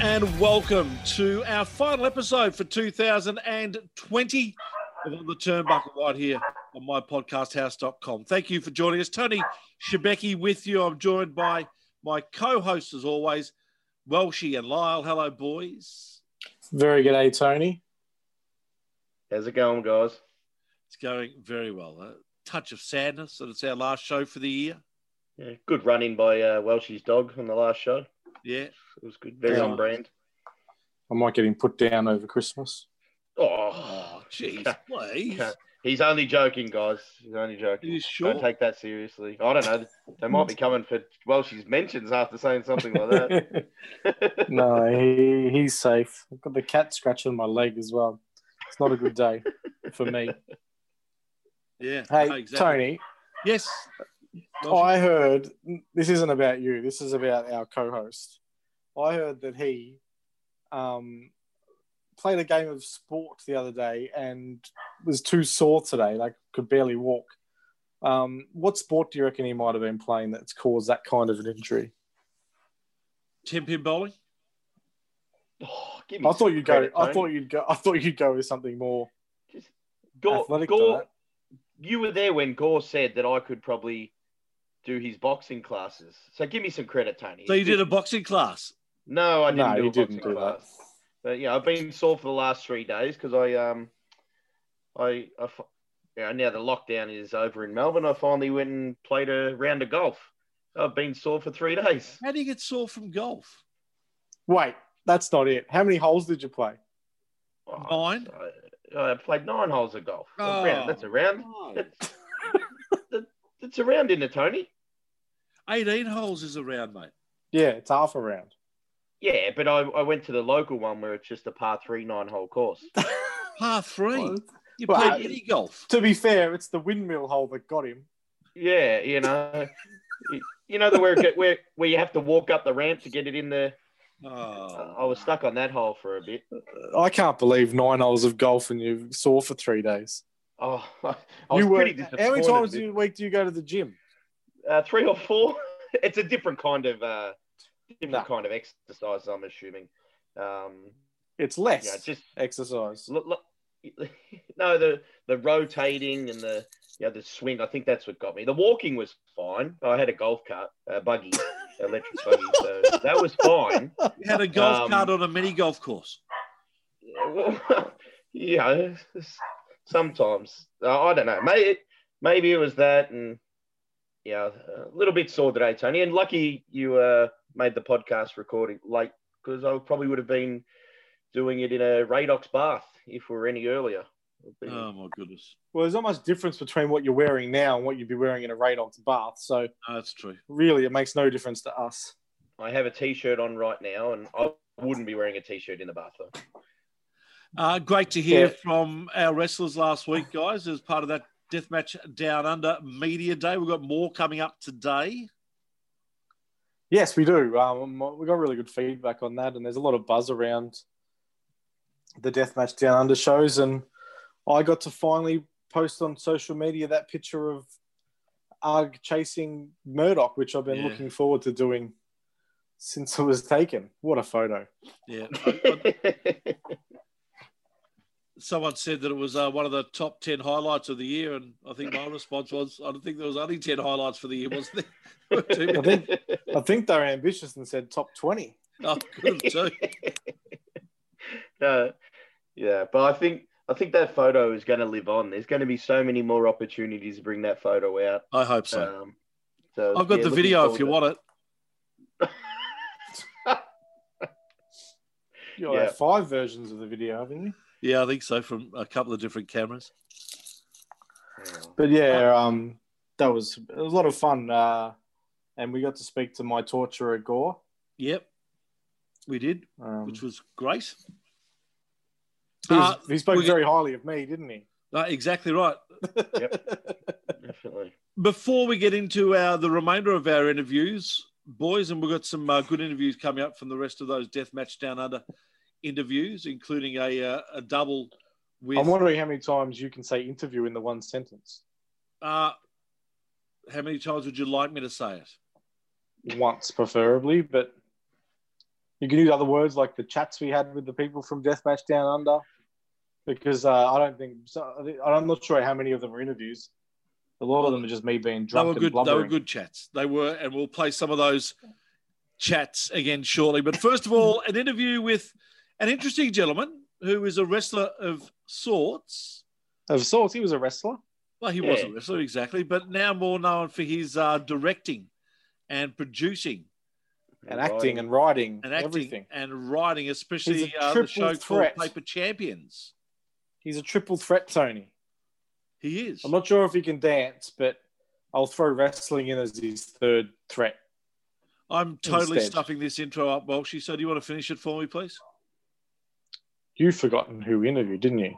And welcome to our final episode for 2020 of On the Turnbuckle right here on mypodcasthouse.com. Thank you for joining us. Tony Shebeki with you. I'm joined by my co hosts, as always, Welshie and Lyle. Hello, boys. Very good day, Tony. How's it going, guys? It's going very well. A touch of sadness that it's our last show for the year. Yeah, good run in by uh, Welshie's dog on the last show. Yeah. It was good, very Yeah. on brand. I might get him put down over Christmas. Oh, Oh, jeez, Can't- please. he's only joking, guys. He's only Are joking. you sure? Don't take that seriously. I don't know. They might be coming for Welshie's mentions after saying something like that. no, he, he's safe. I've got the cat scratching my leg as well. It's not a good day for me. Yeah. Hey, no, exactly. Tony, Yes. Welshie? I heard this isn't about you. This is about our co-host. I heard that he um, played a game of sport the other day and was too sore today, like could barely walk. Um, what sport do you reckon he might have been playing that's caused that kind of an injury? 10 pin bowling? Oh, give me I thought you'd go. credit, I thought you'd go. I thought you'd go with something more Gore, Gore, you were there when Gore said that I could probably do his boxing classes. So give me some credit, Tony. So you did a boxing class? No, I didn't No, do he a didn't boxing do that. class. But yeah, I've been sore for the last three days because I um, I, I yeah, now the lockdown is over in Melbourne. I finally went and played a round of golf. I've been sore for three days. How do you get sore from golf? Wait, that's not it. How many holes did you play? Oh, Nine? I, I played nine holes of golf. A Oh. round, That's a round. Oh. That's, that- that's a round in it, Tony. 18 holes is a round, mate. Yeah, it's half a round. Yeah, but I, I went to the local one where it's just a par three nine hole course. Par three. Well, You well, play I- uh, mini golf. To be fair, it's the windmill hole that got him. Yeah, you know, you, you know the where it get, where where you have to walk up the ramp to get it in the. Oh. I was stuck on that hole for a bit. I can't believe nine holes of golf and you saw for three days. Oh, I was you were. pretty How many times a week do you go to the gym? Uh, three or four. It's a different kind of uh, different kind of exercise. I'm assuming. Um, It's less yeah, just exercise. look, look, no, the the rotating and the you know, the swing. I think that's what got me. The walking was fine. I had a golf cart, a buggy, electric buggy, so that was fine. You had a golf Um, cart on a mini golf course. Well, you know, sometimes I don't know. Maybe maybe it was that, and yeah, a little bit sore today, Tony. And lucky you uh, made the podcast recording late because I probably would have been doing it in a Radox bath if we were any earlier. It'd Oh, my goodness. Well, there's not much difference between what you're wearing now and what you'd be wearing in a Radox bath. So Oh, that's true. really, it makes no difference to us. I have a t-shirt on right now, and I wouldn't be wearing a t-shirt in the bath though. Uh, great to hear Yeah. from our wrestlers last week, guys, as part of that Deathmatch Down Under Media Day. We've got more coming up today. Yes, we do. Um, we got really good feedback on that, and there's a lot of buzz around the Deathmatch Down Under shows. And I got to finally post on social media that picture of Arg chasing Murdoch, which I've been Yeah. looking forward to doing since it was taken. What a photo! Yeah. I- I- someone said that it was uh, one of the top 10 highlights of the year. And I think my response was, I don't think there was only 10 highlights for the year, wasn't there? I think I think they were ambitious and said top twenty. Oh, could have too. no, yeah, but I think I think that photo is going to live on. There's going to be so many more opportunities to bring that photo out. I hope so. Um, so I've got yeah, the video if you to want it. You Yeah. have five versions of the video, haven't you? Yeah, I think so from a couple of different cameras. But yeah, um, that was it was a lot of fun, uh, and we got to speak to my torturer Gore. Yep, we did, Um, which was great. he, was- Uh, he spoke very highly of me, didn't he? Uh, exactly right. Definitely. Before we get into our the remainder of our interviews, boys, and we've got some uh, good interviews coming up from the rest of those death match Down Under interviews, including a uh, a double with. I'm wondering how many times you can say interview in the one sentence. uh, how many times would you like me to say it? Once, preferably, but you can use other words like the chats we had with the people from Deathmatch Down Under. Because uh, I don't think so, I'm not sure how many of them are interviews. A lot of them are just me being They drunk were and good. They were good chats. They were, and we'll play some of those chats again shortly. But first of all, an interview with an interesting gentleman who is a wrestler of sorts. Of sorts, he was a wrestler. Well, he was a wrestler, exactly, but now more known for his uh, directing and producing and acting and writing and acting everything. and writing, especially uh, the show threat. called Paper Champions. He's a triple threat, Tony. He is. I'm not sure if he can dance, but I'll throw wrestling in as his third threat. I'm totally Instead. stuffing this intro up, Walshy. So, do you want to finish it for me, please? You've forgotten who we interviewed, didn't you?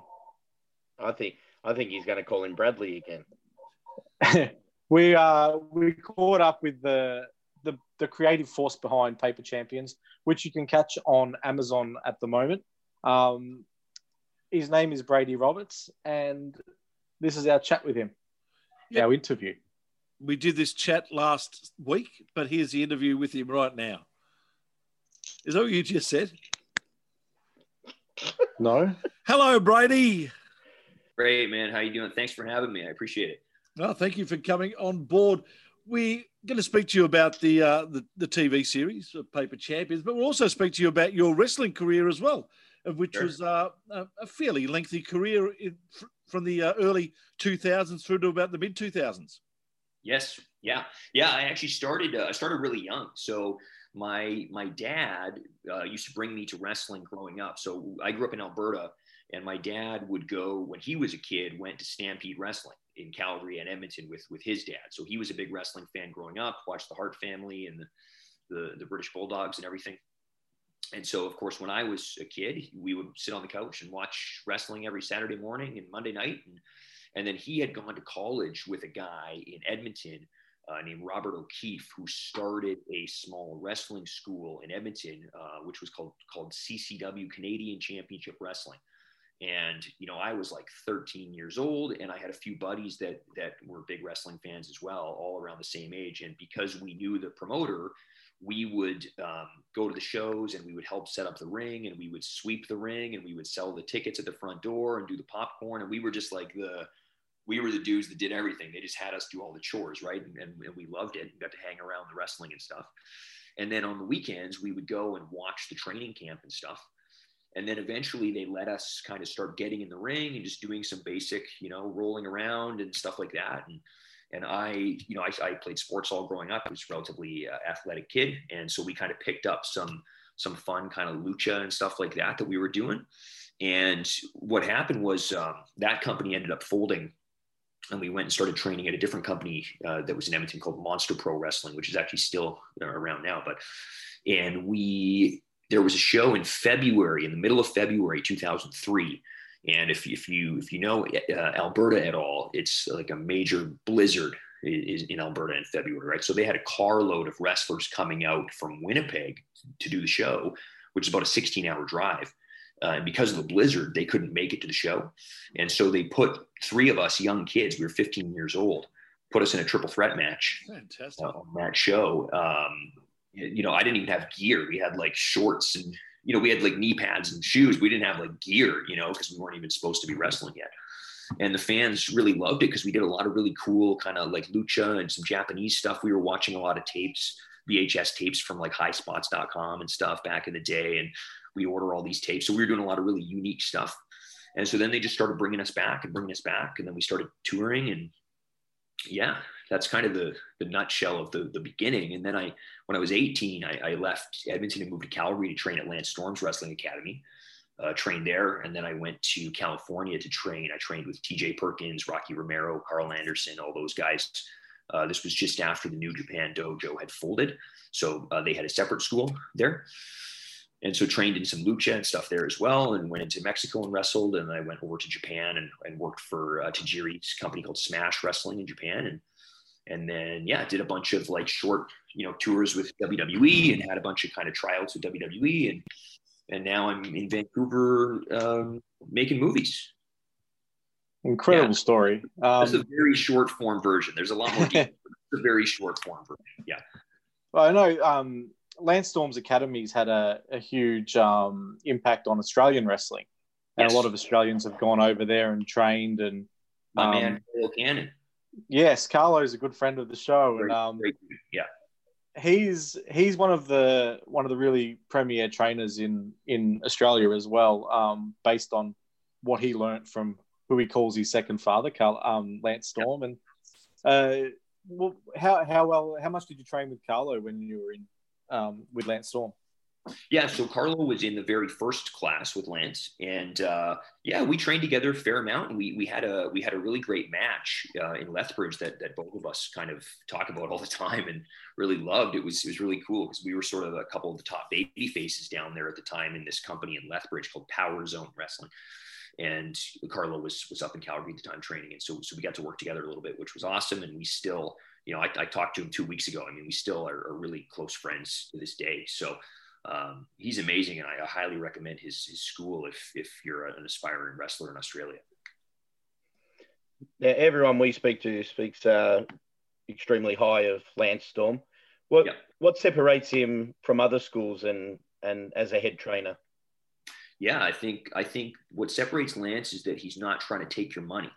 I think I think he's going to call him Bradley again. we uh we caught up with the the the creative force behind Paper Champions, which you can catch on Amazon at the moment. Um, his name is Brady Roberts, and this is our chat with him, Yep. our interview. We did this chat last week, but here's the interview with him right now. Is that what you just said? No, Hello, Brady. Great, man. How you doing? Thanks for having me. I appreciate it. Well, thank you for coming on board. We're going to speak to you about the, uh, the the TV series of Paper Champions, but we'll also speak to you about your wrestling career as well, of which Sure. was uh, a, a fairly lengthy career in, from the uh, early 2000s through to about the mid 2000s. Yes, yeah, yeah. I actually started. Uh, I started really young. So my my dad uh, used to bring me to wrestling growing up. So I grew up in Alberta, and my dad would go when he was a kid. Went to Stampede Wrestling in Calgary and Edmonton with with his dad. So he was a big wrestling fan growing up. Watched the Hart family and the the, the British Bulldogs and everything. And so, of course, when I was a kid, we would sit on the couch and watch wrestling every Saturday morning and Monday night. And, and then he had gone to college with a guy in Edmonton uh, named Robert O'Keefe, who started a small wrestling school in Edmonton, uh, which was called called CCW Canadian Championship Wrestling. And you know, I was like 13 years old, and I had a few buddies that that were big wrestling fans as well, all around the same age. And because we knew the promoter, we would um, go to the shows and we would help set up the ring and we would sweep the ring and we would sell the tickets at the front door and do the popcorn and we were just like the we were the dudes that did everything. They just had us do all the chores right? And, and, and we loved it. And got to hang around the wrestling and stuff. And then on the weekends we would go and watch the training camp and stuff. And then eventually they let us kind of start getting in the ring and just doing some basic you know rolling around and stuff like that. And and I, you know, I, I played sports all growing up. I was a relatively uh, athletic kid, and so we kind of picked up some some fun kind of lucha and stuff like that that we were doing. And what happened was um, that company ended up folding, and we went and started training at a different company uh, that was in Edmonton called Monster Pro Wrestling, which is actually still around now. But and we there was a show in February, in the middle of February 2003 and if, if you if you know uh, Alberta at all, it's like a major blizzard is in Alberta in February, right? So they had a carload of wrestlers coming out from Winnipeg to do the show, which is about a 16 hour drive. Uh, and because of the blizzard, they couldn't make it to the show. And so they put three of us young kids, we were 15 years old, put us in a triple threat match uh, on that show. Um, you know, I didn't even have gear. We had like shorts and, you know, we had like knee pads and shoes. We didn't have like gear, you know, because we weren't even supposed to be wrestling yet. And the fans really loved it because we did a lot of really cool kind of like lucha and some Japanese stuff. We were watching a lot of tapes, VHS tapes from like highspots.com and stuff back in the day. And we order all these tapes. So we were doing a lot of really unique stuff. And so then they just started bringing us back and bringing us back. And then we started touring and yeah, that's kind of the the nutshell of the the beginning. And then I, when I was 18, I, I left Edmonton and moved to Calgary to train at Lance Storm's Wrestling Academy. Uh, trained there, and then I went to California to train. I trained with T.J. Perkins, Rocky Romero, Karl Anderson, all those guys. Uh, this was just after the New Japan Dojo had folded, so uh, they had a separate school there and so trained in some lucha and stuff there as well and went into mexico and wrestled and i went over to japan and, and worked for uh, tajiri's company called smash wrestling in japan and and then yeah did a bunch of like short you know tours with wwe and had a bunch of kind of tryouts with wwe and and now i'm in vancouver um, making movies. Incredible yeah. story. Um, that's a very short form version. There's a lot more it's a very short form version. Yeah. Well, i know um, Lance Storm's academies had a, a huge um, impact on Australian wrestling, and yes. a lot of Australians have gone over there and trained. And my um, man, Carlo Cannon. Yes, Carlo's a good friend of the show, and um, yeah, he's he's one of the one of the really premier trainers in in Australia as well, um, based on what he learnt from who he calls his second father, Carl, um, Lance Storm, and. Uh, well, how how well how much did you train with Carlo when you were in um, with Lance Storm? Yeah, so Carlo was in the very first class with Lance, and uh, yeah, we trained together a fair amount. And we we had a we had a really great match uh, in Lethbridge that that both of us kind of talk about all the time and really loved. It was it was really cool because we were sort of a couple of the top baby faces down there at the time in this company in Lethbridge called Power Zone Wrestling, and Carlo was was up in Calgary at the time training, and so so we got to work together a little bit, which was awesome. And we still you know, I, I, talked to him two weeks ago. I mean, we still are, are really close friends to this day. So um, he's amazing, and I, highly recommend his his school if if you're an aspiring wrestler in Australia. Now, everyone we speak to speaks uh, extremely high of Lance Storm. What yep. what separates him from other schools and and as a head trainer? Yeah, I think I think what separates Lance is that he's not trying to take your money.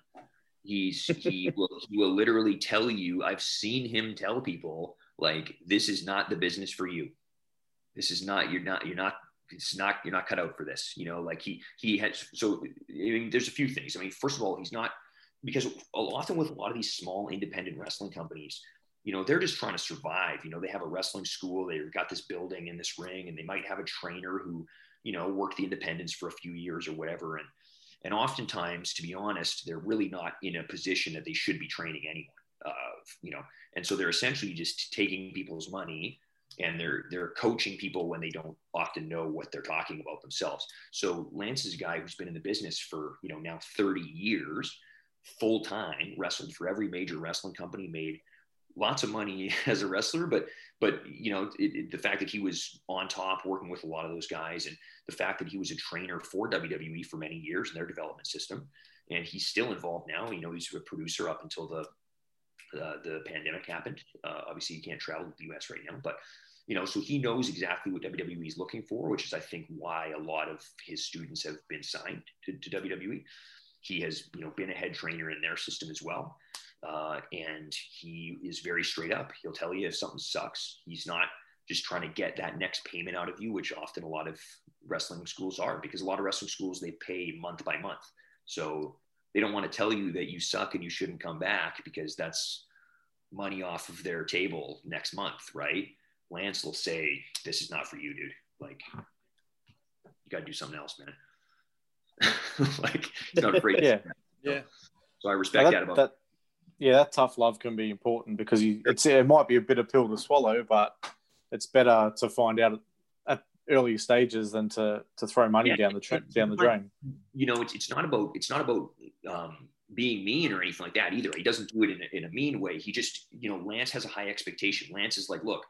He's he will he will literally tell you. I've seen him tell people like this is not the business for you. This is not you're not you're not it's not you're not cut out for this. You know, like he he has so I mean there's a few things. I mean, first of all, he's not because often with a lot of these small independent wrestling companies, you know, they're just trying to survive. You know, they have a wrestling school, they've got this building and this ring, and they might have a trainer who, you know, worked the independents for a few years or whatever. And and oftentimes, to be honest, they're really not in a position that they should be training anyone. Uh, you know, and so they're essentially just taking people's money and they're they're coaching people when they don't often know what they're talking about themselves. So Lance is a guy who's been in the business for you know now 30 years, full time, wrestled for every major wrestling company, made lots of money as a wrestler, but but you know it, it, the fact that he was on top working with a lot of those guys, and the fact that he was a trainer for WWE for many years in their development system, and he's still involved now. You know, he's a producer up until the uh, the pandemic happened. Uh, obviously, he can't travel to the U.S. right now, but you know, so he knows exactly what WWE is looking for, which is, I think, why a lot of his students have been signed to, to WWE. He has, you know, been a head trainer in their system as well. Uh, and he is very straight up. He'll tell you if something sucks. He's not just trying to get that next payment out of you, which often a lot of wrestling schools are, because a lot of wrestling schools they pay month by month. So they don't want to tell you that you suck and you shouldn't come back because that's money off of their table next month, right? Lance will say, "This is not for you, dude. Like, you got to do something else, man." like, he's not afraid. yeah, yeah. So I respect that, that about. That, yeah, that tough love can be important because you, it's it might be a bitter pill to swallow, but it's better to find out at earlier stages than to to throw money yeah, down the tra- down the drain. You know, it's it's not about it's not about um, being mean or anything like that either. He doesn't do it in a, in a mean way. He just you know, Lance has a high expectation. Lance is like, look,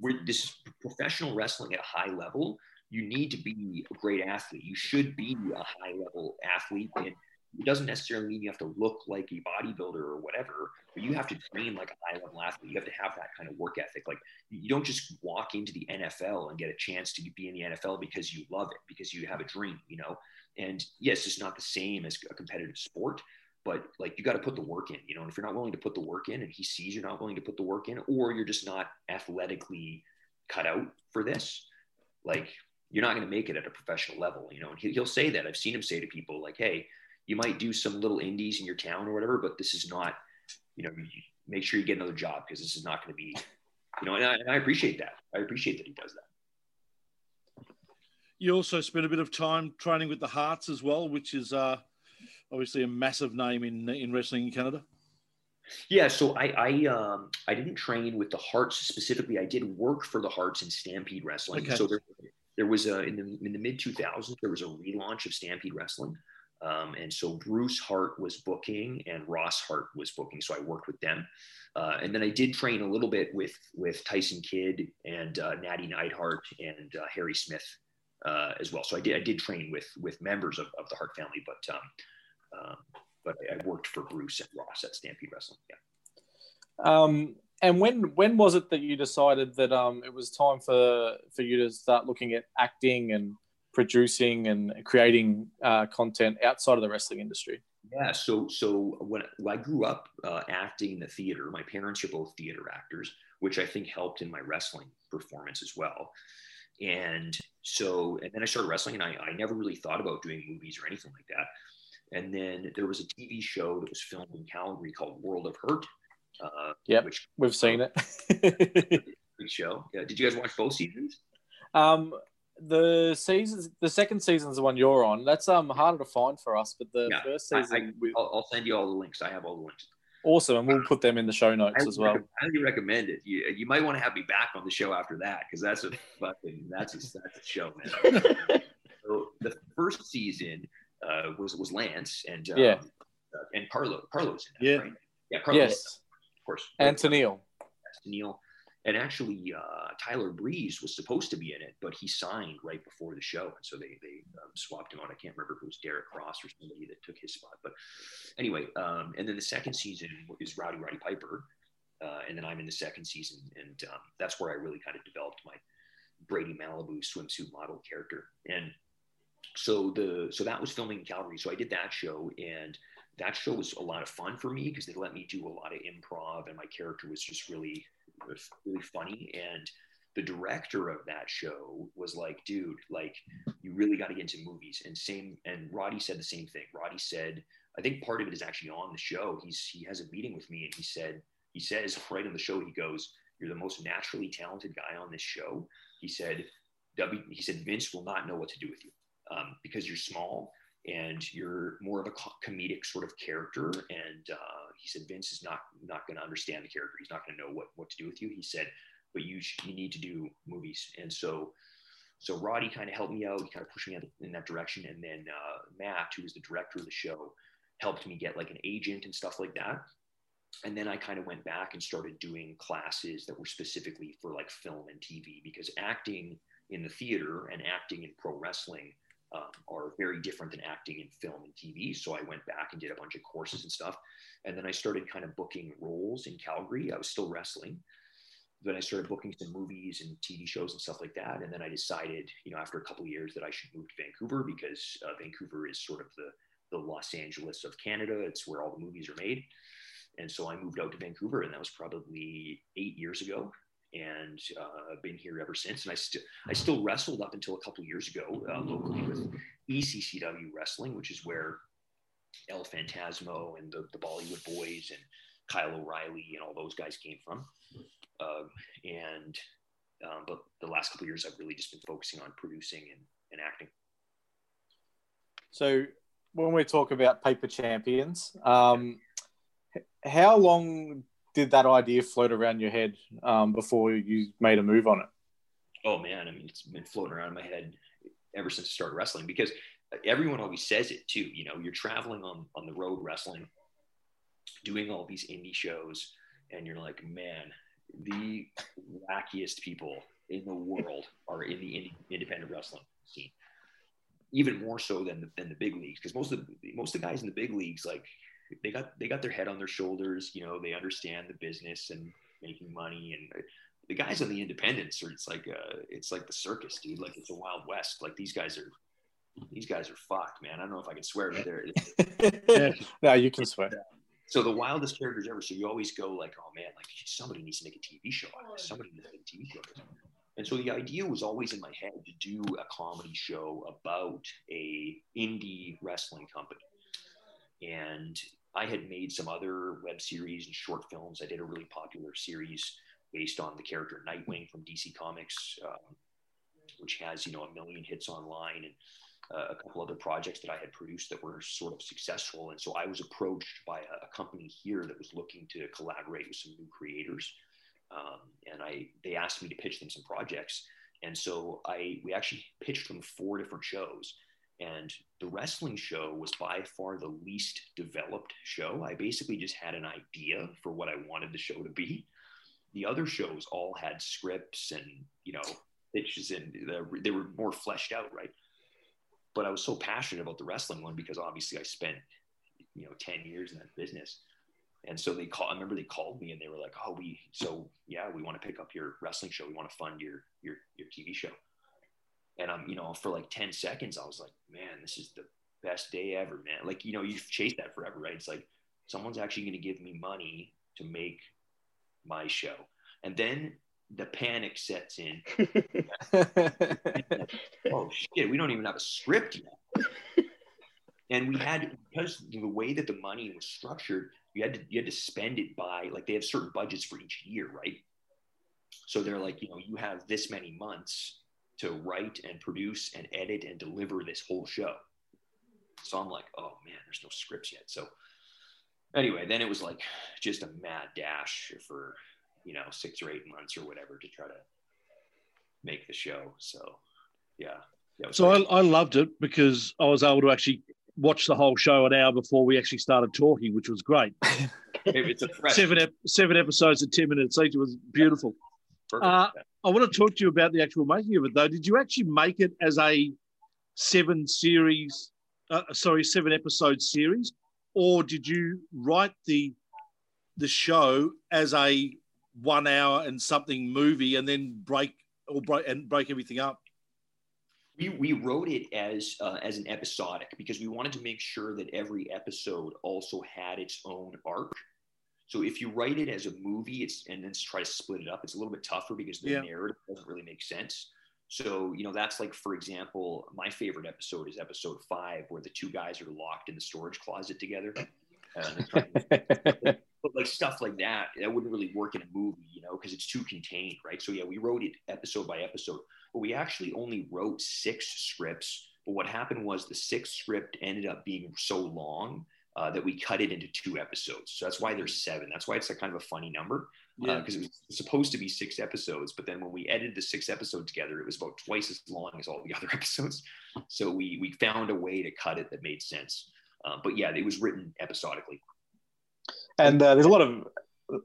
we're this is professional wrestling at a high level. You need to be a great athlete. You should be a high level athlete and it doesn't necessarily mean you have to look like a bodybuilder or whatever, but you have to train like a high level athlete. You have to have that kind of work ethic. Like you don't just walk into the NFL and get a chance to be in the NFL because you love it, because you have a dream, you know? And yes, it's not the same as a competitive sport, but like you got to put the work in, you know? And if you're not willing to put the work in and he sees you're not willing to put the work in, or you're just not athletically cut out for this, like you're not going to make it at a professional level, you know? And he'll say that. I've seen him say to people like, Hey, you might do some little indies in your town or whatever, but this is not, you know, make sure you get another job because this is not going to be, you know, and I, and I appreciate that. I appreciate that he does that. You also spent a bit of time training with the Harts as well, which is uh, obviously a massive name in in wrestling in Canada. Yeah, so I I um I didn't train with the Harts specifically. I did work for the Harts in Stampede Wrestling. Okay. So there, there was a in the in the mid 2000s there was a relaunch of Stampede Wrestling. Um, and so Bruce Hart was booking and Ross Hart was booking. So I worked with them. Uh, and then I did train a little bit with with Tyson Kidd and uh, Nattie Neidhart and uh, Harry Smith uh, as well. So I did I did train with with members of, of the Hart family, but um, um, but I worked for Bruce and Ross at Stampede Wrestling. Yeah. Um, and when when was it that you decided that um, it was time for for you to start looking at acting and producing and creating uh, content outside of the wrestling industry? Yeah, so so when, when I grew up uh, acting in the theater, my parents are both theater actors, which I think helped in my wrestling performance as well. And so, and then I started wrestling, and I, I never really thought about doing movies or anything like that. And then there was a TV show that was filmed in Calgary called World of Hurt. Uh, Yep. Which We've seen it. show. Yeah. Did you guys watch both seasons? um, the seasons, the second season's the one you're on. That's um harder to find for us, but the Yeah, first I- I- season, I'll, I'll send you all the links. I have all the links. awesome, and we'll put them in the show notes as well. I highly recommend it. You, you might want to have me back on the show after that because that's a fucking that's a, that's a show, man. so the first season uh, was was Lance and um, Yeah. uh, and Carlo Carlos in that, Yeah. right? yeah Carlos Yes, of course and Tennille. And actually uh, Tyler Breeze was supposed to be in it but he signed right before the show. And so they they um, swapped him out I can't remember if it was Derek Cross or somebody that took his spot. But anyway um, and then the second season is Rowdy Roddy Piper uh, and then I'm in the second season. And um, that's where I really kind of developed my Brady Malibu swimsuit model character. And so the so that was filming in Calgary. So I did that show, and that show was a lot of fun for me because they let me do a lot of improv, and my character was just really was really funny. And the director of that show was like, "Dude, like you really got to get into movies." And same, and Roddy said the same thing. Roddy said, "I think part of it is actually on the show. He's he has a meeting with me, and he said he says right on the show he goes." You're the most naturally talented guy on this show. He said, W, he said, Vince will not know what to do with you um, because you're small and you're more of a comedic sort of character. And uh, he said Vince is not not going to understand the character. He's not going to know what what to do with you. He said, but you sh- you need to do movies. And so so Roddy kind of helped me out. He kind of pushed me in that direction. And then uh, Matt, who was the director of the show, helped me get like an agent and stuff like that. And then I kind of went back and started doing classes that were specifically for like film and TV because acting in the theater and acting in pro wrestling um, are very different than acting in film and TV. So I went back and did a bunch of courses and stuff. And then I started kind of booking roles in Calgary. I was still wrestling. Then I started booking some movies and TV shows and stuff like that. And then I decided, you know, after a couple years that I should move to Vancouver because uh, Vancouver is sort of the, the Los Angeles of Canada. It's where all the movies are made. And so I moved out to Vancouver, and that was probably eight years ago and uh, been here ever since. And I still I still wrestled up until a couple years ago uh, locally with ECCW Wrestling, which is where El Fantasmo and the, the Bollywood Boys and Kyle O'Reilly and all those guys came from. Um, and um, but the last couple years, I've really just been focusing on producing and, and acting. So when we talk about paper champions, um, how long did that idea float around your head um, before you made a move on it? Oh man, I mean, it's been floating around in my head ever since I started wrestling because everyone always says it too. You know, you're traveling on on the road wrestling, doing all these indie shows, and you're like, man, the wackiest people in the world are in the indie, independent wrestling scene. Even more so than the, than the big leagues, because most of the most of the guys in the big leagues, like they got they got their head on their shoulders. You know, they understand the business and making money. And the guys on the independents are it's like uh it's like the circus, dude. Like it's a wild west. Like these guys are these guys are fucked, man. I don't know if I can swear, but they're Yeah. no, you can swear. so the wildest characters ever. So you always go like, oh man, like somebody needs to make a TV show out of this. Somebody needs to make a TV show. out of this. And so the idea was always in my head to do a comedy show about a indie wrestling company. And I had made some other web series and short films. I did a really popular series based on the character Nightwing from DC Comics, um, which has you know a million hits online and uh, a couple other projects that I had produced that were sort of successful. And so I was approached by a, a company here that was looking to collaborate with some new creators, um, and I they asked me to pitch them some projects. And so I we actually pitched them four different shows. And the wrestling show was by far the least developed show. I basically just had an idea for what I wanted the show to be. The other shows all had scripts and you know pitches and they were more fleshed out, right? But I was so passionate about the wrestling one because obviously I spent you know 10 years in that business. And so they call. I remember they called me and they were like, "Oh, we so yeah, we want to pick up your wrestling show. We want to fund your your your TV show." And I'm, you know, for like 10 seconds, I was like, "Man, this is the best day ever, man!" Like, you know, you've chased that forever, right? It's like someone's actually going to give me money to make my show, and then the panic sets in. oh shit, we don't even have a script yet. And we had because the way that the money was structured, you had to you had to spend it by like they have certain budgets for each year, right? So they're like, you know, you have this many months to write and produce and edit and deliver this whole show. So I'm like, oh man, there's no scripts yet. So anyway, then it was like just a mad dash for you know six or eight months or whatever to try to make the show. So yeah. yeah so I, I loved it because I was able to actually watch the whole show an hour before we actually started talking, which was great. it's a seven ep- seven episodes at ten minutes each. It was beautiful. Uh, I want to talk to you about the actual making of it, though. Did you actually make it as a seven series, uh, sorry, seven episode series, or did you write the the show as a one hour and something movie and then break or break and break everything up? We, we wrote it as uh, as an episodic because we wanted to make sure that every episode also had its own arc. So if you write it as a movie, it's and then try to split it up, it's a little bit tougher because the yeah. narrative doesn't really make sense. So you know that's like for example, my favorite episode is episode five where the two guys are locked in the storage closet together. Uh, but like stuff like that, that wouldn't really work in a movie, you know, because it's too contained, right? So yeah, we wrote it episode by episode, but we actually only wrote six scripts. But what happened was the sixth script ended up being so long uh, that we cut it into two episodes. So that's why there's seven. That's why it's a kind of a funny number because uh, it was supposed to be six episodes, but then when we edited the six episodes together, it was about twice as long as all the other episodes. So we we found a way to cut it that made sense. Uh, but yeah, it was written episodically and uh, there's a lot of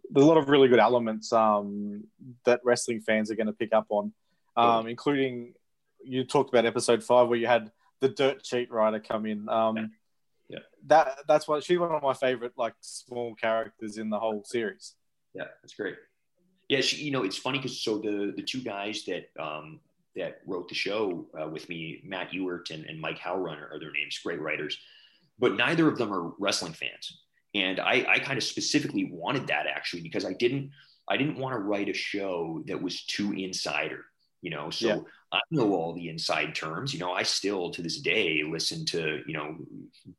there's a lot of really good elements um, that wrestling fans are going to pick up on, um, including you talked about episode five where you had the dirt sheet rider come in. Um, yeah. Yeah. that that's what she's one of my favorite like small characters in the whole series. Yeah, that's great. Yeah, she, you know, it's funny because so the the two guys that um, that wrote the show uh, with me, Matt Ewert and, and Mike Howrunner are their names, great writers, but neither of them are wrestling fans and I, I kind of specifically wanted that actually because I didn't I didn't want to write a show that was too insider, you know. So yeah. I know all the inside terms. You know, I still to this day listen to you know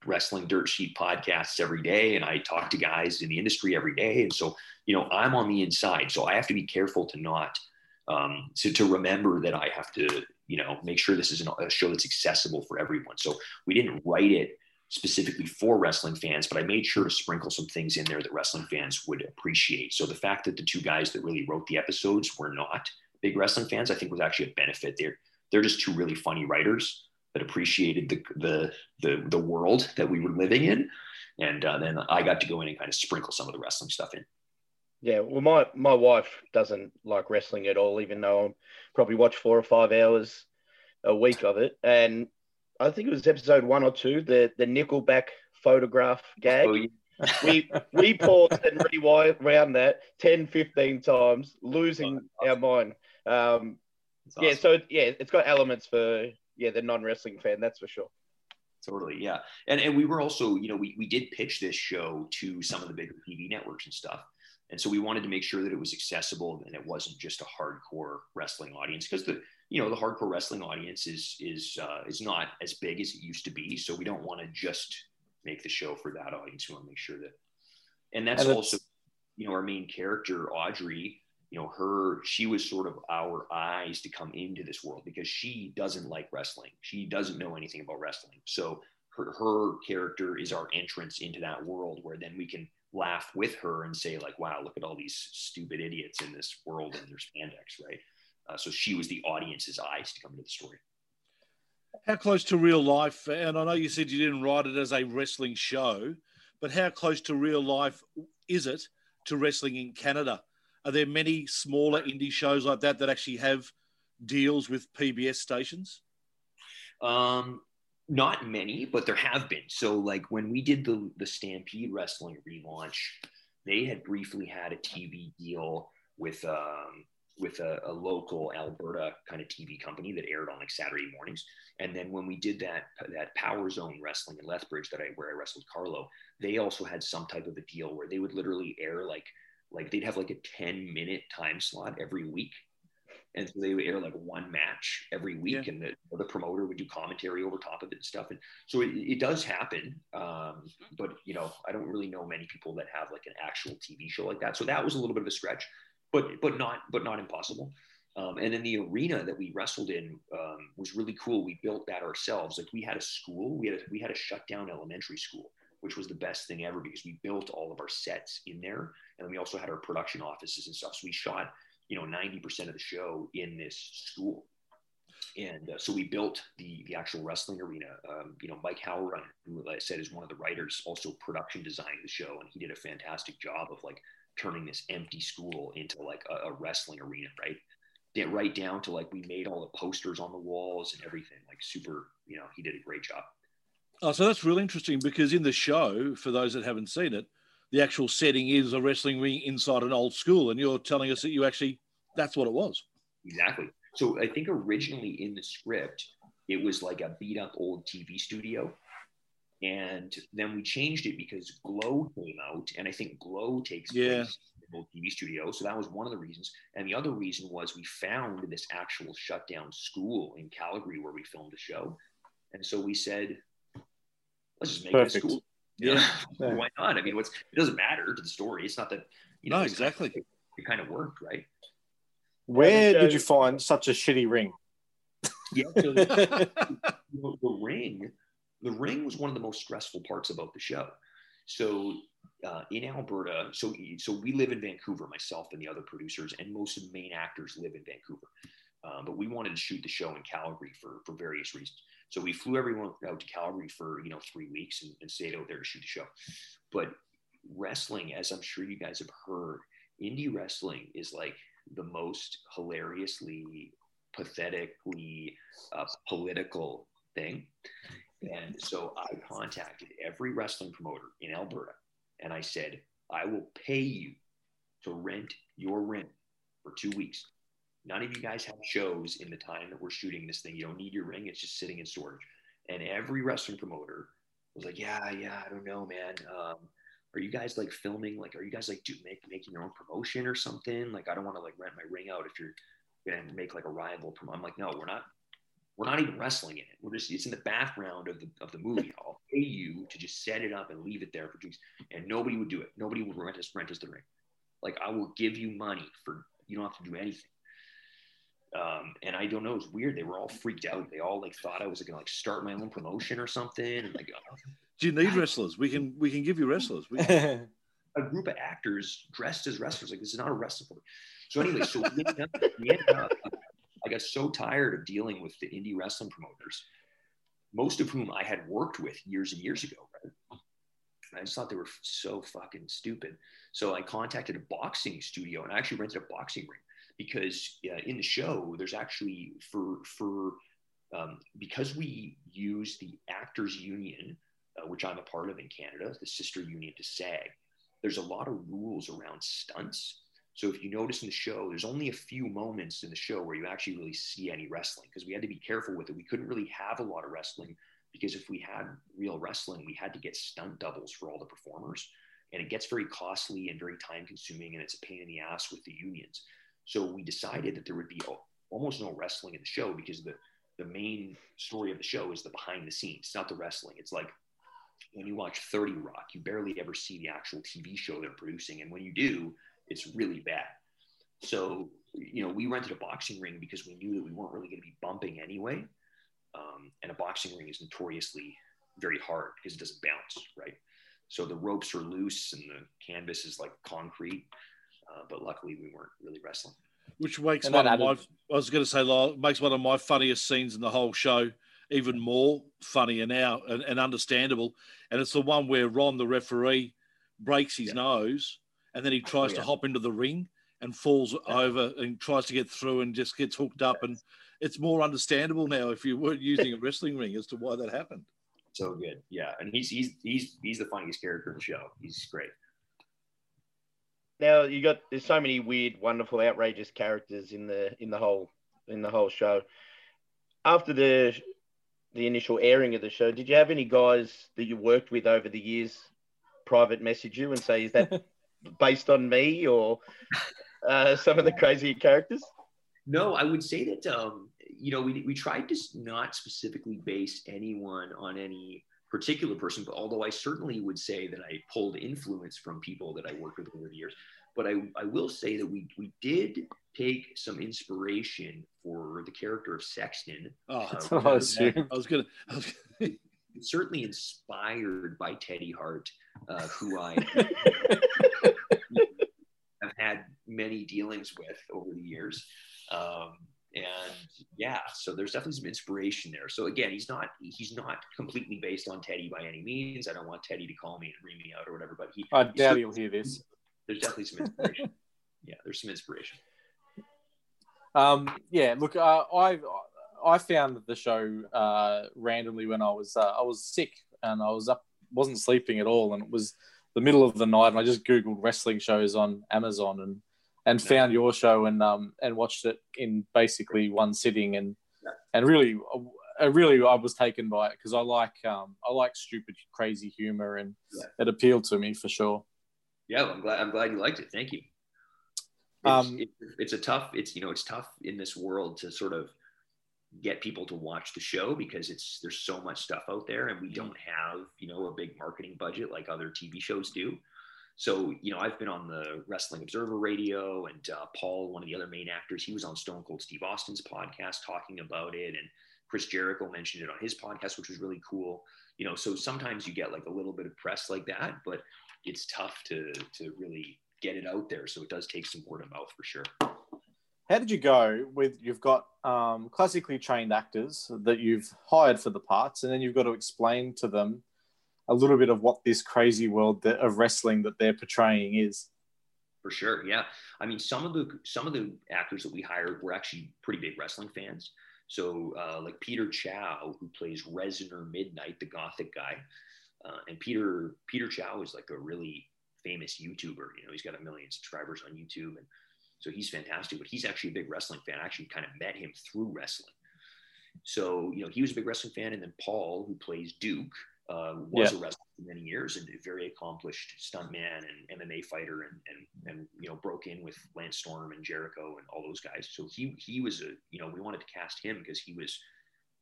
wrestling dirt sheet podcasts every day, and I talk to guys in the industry every day. And so you know, I'm on the inside, so I have to be careful to not um, to to remember that I have to you know make sure this is a show that's accessible for everyone. So we didn't write it specifically for wrestling fans, but I made sure to sprinkle some things in there that wrestling fans would appreciate. So the fact that the two guys that really wrote the episodes were not big wrestling fans, I think was actually a benefit. They're they're just two really funny writers that appreciated the the the, the world that we were living in, and uh, then I got to go in and kind of sprinkle some of the wrestling stuff in. Yeah, well, my my wife doesn't like wrestling at all, even though I probably watch four or five hours a week of it, and I think it was episode one or two, the the Nickelback photograph gag. Oh, yeah. we we paused and rewound that 10, 15 times, losing oh, our mind. Um, awesome. Yeah, so yeah, it's got elements for yeah the non wrestling fan, that's for sure. Totally, yeah, and and we were also you know we we did pitch this show to some of the bigger TV networks and stuff. And so we wanted to make sure that it was accessible and it wasn't just a hardcore wrestling audience because the you know the hardcore wrestling audience is is uh, is not as big as it used to be. So we don't want to just make the show for that audience. We want to make sure that, and that's And also, you know, our main character, Audrey, you know, her, she was sort of our eyes to come into this world because she doesn't like wrestling. She doesn't know anything about wrestling. So her, her character is our entrance into that world where then we can laugh with her and say like, wow, look at all these stupid idiots in this world and their spandex, right? Uh, so she was the audience's eyes to come into the story. How close to real life? And I know you said you didn't write it as a wrestling show, but how close to real life is it to wrestling in Canada? Are there many smaller indie shows like that that actually have deals with PBS stations? Um, not many, but there have been. So, like when we did the the Stampede Wrestling relaunch, they had briefly had a TV deal with um, with a, a local Alberta kind of TV company that aired on like Saturday mornings. And then when we did that that Power Zone Wrestling in Lethbridge that I where I wrestled Carlo, they also had some type of a deal where they would literally air like like they'd have like a 10 minute time slot every week. And so they would air like one match every week Yeah. and the, the promoter would do commentary over top of it and stuff. And so it, it does happen um, but you know i don't really know many people that have like an actual tv show like that. So that was a little bit of a stretch but but not but not impossible. Um, and then the arena that we wrestled in um, was really cool. We built that ourselves. Like we had a school we had a, we had a shut down elementary school which was the best thing ever because we built all of our sets in there and we also had our production offices and stuff. So we shot you know 90% of the show in this school. And uh, so we built the the actual wrestling arena. Um, you know mike howrun who like i said is one of the writers also production designed the show. And he did a fantastic job of like turning this empty school into like a, a wrestling arena right? Right down to like we made all the posters on the walls and everything like super you know he did a great job. Oh, so that's really interesting because in the show, for those that haven't seen it, the actual setting is a wrestling ring inside an old school, and you're telling us that you actually that's what it was. Exactly. So I think originally in the script, it was like a beat up old TV studio. And then we changed it because Glow came out, and I think Glow takes Yeah. place in an old TV studio. So that was one of the reasons. And the other reason was we found this actual shutdown school in Calgary where we filmed the show. And so we said, let's just make it a Perfect. School. Yeah. Yeah. Why not? I mean, what's it doesn't matter to the story. It's not that you know No, it's kind of- exactly. it kind of worked, right? Where Yeah, did you find such a shitty ring? Yeah. So the, the ring, the ring was one of the most stressful parts about the show. So uh, in Alberta, so so we live in Vancouver, myself and the other producers, and most of the main actors live in Vancouver. Um, but we wanted to shoot the show in Calgary for for various reasons. So we flew everyone out to Calgary for you know three weeks and, and stayed out there to shoot the show. But wrestling, as I'm sure you guys have heard, indie wrestling is like the most hilariously, pathetically uh, political thing. And so I contacted every wrestling promoter in Alberta and I said, I will pay you to rent your ring for two weeks. None of you guys have shows in the time that we're shooting this thing. You don't need your ring, it's just sitting in storage. And every wrestling promoter was like, Yeah, yeah, I don't know, man. Um, are you guys like filming? Like, are you guys like do make, making your own promotion or something? Like, I don't want to like rent my ring out if you're gonna make like a rival. Prom-. I'm like, no, we're not. We're not even wrestling in it. We're just it's in the background of the of the movie. I'll pay you to just set it up and leave it there for two weeks, and nobody would do it. Nobody would rent us rent us the ring. Like, I will give you money for you don't have to do anything. Um, and I don't know, it was weird. They were all freaked out. They all like thought I was gonna like start my own promotion or something. And like, Do you need wrestlers? We can we can give you wrestlers. We, a group of actors dressed as wrestlers. Like this is not a wrestling. So anyway, so we ended up, we ended up, I got so tired of dealing with the indie wrestling promoters, most of whom I had worked with years and years ago. Right? I just thought they were so fucking stupid. So I contacted a boxing studio and I actually rented a boxing ring because uh, in the show there's actually for for um, because we use the actors union, uh, which I'm a part of in Canada, the sister union to SAG there's a lot of rules around stunts. So if you notice in the show, there's only a few moments in the show where you actually really see any wrestling because we had to be careful with it. We couldn't really have a lot of wrestling because if we had real wrestling, we had to get stunt doubles for all the performers. And it gets very costly and very time consuming and it's a pain in the ass with the unions. So we decided that there would be almost no wrestling in the show because the, the main story of the show is the behind the scenes. Not the wrestling. It's like when you watch 30 Rock, you barely ever see the actual TV show they're producing. And when you do, it's really bad. So, you know, we rented a boxing ring because we knew that we weren't really going to be bumping anyway. Um, and a boxing ring is notoriously very hard because it doesn't bounce, right? So the ropes are loose and the canvas is like concrete. Uh, but luckily, we weren't really wrestling. Which makes And one that of my, I was going to say, makes one of my funniest scenes in the whole show even more funnier now and, and understandable. And it's the one where Ron, the referee, breaks his Yeah. nose and then he tries yeah. to hop into the ring and falls over and tries to get through and just gets hooked up. And it's more understandable now if you weren't using a wrestling ring as to why that happened. So good, yeah. And he's he's he's he's the funniest character in the show. He's great. Now you got there's so many weird, wonderful, outrageous characters in the in the whole in the whole show. After the the initial airing of the show, did you have any guys that you worked with over the years private message you and say, "Is that based on me or uh, some of the crazy characters?" No, I would say that um, you know we we tried to not specifically base anyone on any particular person, but although I certainly would say that I pulled influence from people that I worked with over the years. But I, I will say that we we did take some inspiration for the character of Sexton. Oh, That's what I assumed. I was going to. certainly inspired by Teddy Hart, uh, who I have had many dealings with over the years. Um, and yeah, so there's definitely some inspiration there. So again, he's not he's not completely based on Teddy by any means. I don't want Teddy to call me and read me out or whatever, but he I doubt he'll hear this. there's definitely some inspiration. yeah, there's some inspiration. Um, yeah, look, uh, I I found the show uh, randomly when I was uh, I was sick and I was up, wasn't sleeping at all, and it was the middle of the night, and I just googled wrestling shows on Amazon and and Yeah. found your show and um and watched it in basically one sitting and Yeah. and really. uh, really, I was taken by it because I like um, I like stupid, crazy humor, and Yeah. it appealed to me for sure. Yeah, well, I'm glad. I'm glad you liked it. Thank you. It's, Um, it- it's a tough. It's you know, it's tough in this world to sort of get people to watch the show because it's there's so much stuff out there, and we don't have you know a big marketing budget like other TV shows do. So you know, I've been on the Wrestling Observer Radio, and uh, Paul, one of the other main actors, he was on Stone Cold Steve Austin's podcast talking about it, and Chris Jericho mentioned it on his podcast, which was really cool. You know, so sometimes you get like a little bit of press like that, but it's tough to to really get it out there. So it does take some word of mouth for sure. How did you go with you've got um, classically trained actors that you've hired for the parts, and then you've got to explain to them a little bit of what this crazy world that, of wrestling that they're portraying is? For sure, yeah. I mean, some of the some of the actors that we hired were actually pretty big wrestling fans. So, uh, like Peter Chao, who plays Resner Midnight, the Gothic guy, uh, and Peter Peter Chao is like a really famous YouTuber. You know, he's got a million subscribers on YouTube, and so he's fantastic. But he's actually a big wrestling fan. I actually kind of met him through wrestling. So, you know, he was a big wrestling fan, and then Paul, who plays Duke, uh, was a wrestler for many years and a very accomplished stuntman and MMA fighter, and and and you know broke in with Lance Storm and Jericho and all those guys. So he he was a you know we wanted to cast him because he was,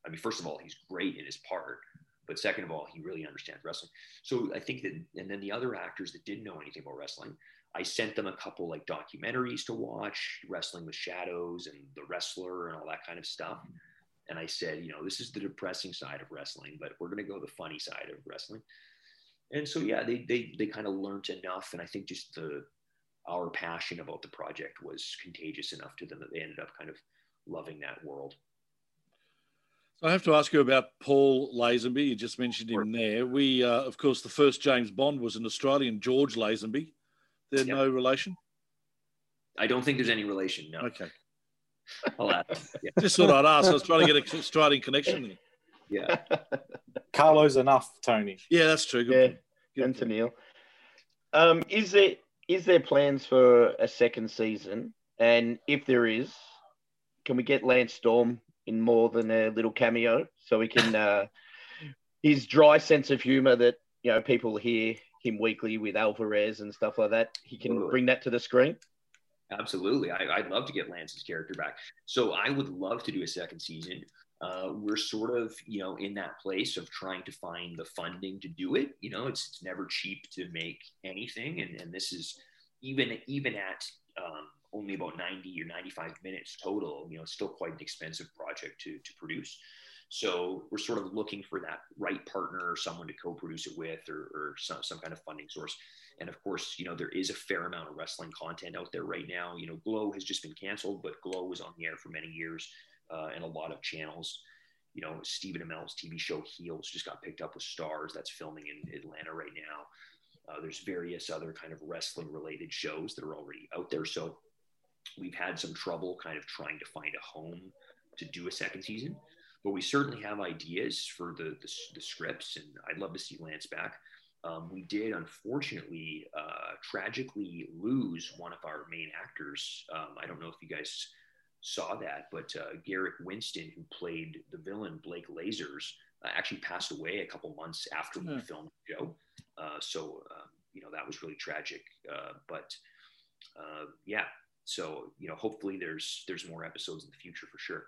I mean, first of all, he's great in his part, but second of all, he really understands wrestling. So I think that, and then the other actors that didn't know anything about wrestling, I sent them a couple like documentaries to watch, Wrestling with Shadows and The Wrestler and all that kind of stuff. And I said, you know, this is the depressing side of wrestling, but we're going to go the funny side of wrestling. And so, yeah, they they they kind of learned enough, and I think just the our passion about the project was contagious enough to them that they ended up kind of loving that world. So I have to ask you about Paul Lazenby. You just mentioned him there. We, uh, of course, the first James Bond was an Australian, George Lazenby. They're Yep. no relation. I don't think there's any relation. No, Okay. Yeah, just thought I'd ask. I was trying to get a Australian connection there. yeah. Carlo's enough, Tony. Yeah, that's true. Good Yeah, point. Good and to. Neil. Um, is there is there plans for a second season? And if there is, can we get Lance Storm in more than a little cameo so we can uh, his dry sense of humor that you know people hear him weekly with Alvarez and stuff like that. He can Totally. bring that to the screen. Absolutely. I, I'd love to get Lance's character back. So I would love to do a second season. uh, we're sort of you know in that place of trying to find the funding to do it. You know, it's, it's never cheap to make anything, and, and this is even even at um, only about 90 or 95 minutes total. You know, still quite an expensive project to to produce. So we're sort of looking for that right partner or someone to co-produce it with, or, or some, some kind of funding source. And of course, you know, there is a fair amount of wrestling content out there right now. You know, Glow has just been canceled, but Glow was on the air for many years uh, and a lot of channels. You know, Stephen Amell's TV show Heels just got picked up with Starz. That's filming in Atlanta right now. Uh, there's various other kind of wrestling related shows that are already out there. So we've had some trouble kind of trying to find a home to do a second season, but we certainly have ideas for the, the, the scripts, and I'd love to see Lance back. Um, we did unfortunately uh, tragically lose one of our main actors. Um, I don't know if you guys saw that, but uh, Garrick Winston, who played the villain Blake Lasers, uh, actually passed away a couple months after we filmed the show. Uh, so um, you know that was really tragic. Uh, but uh, yeah, so you know hopefully there's there's more episodes in the future for sure.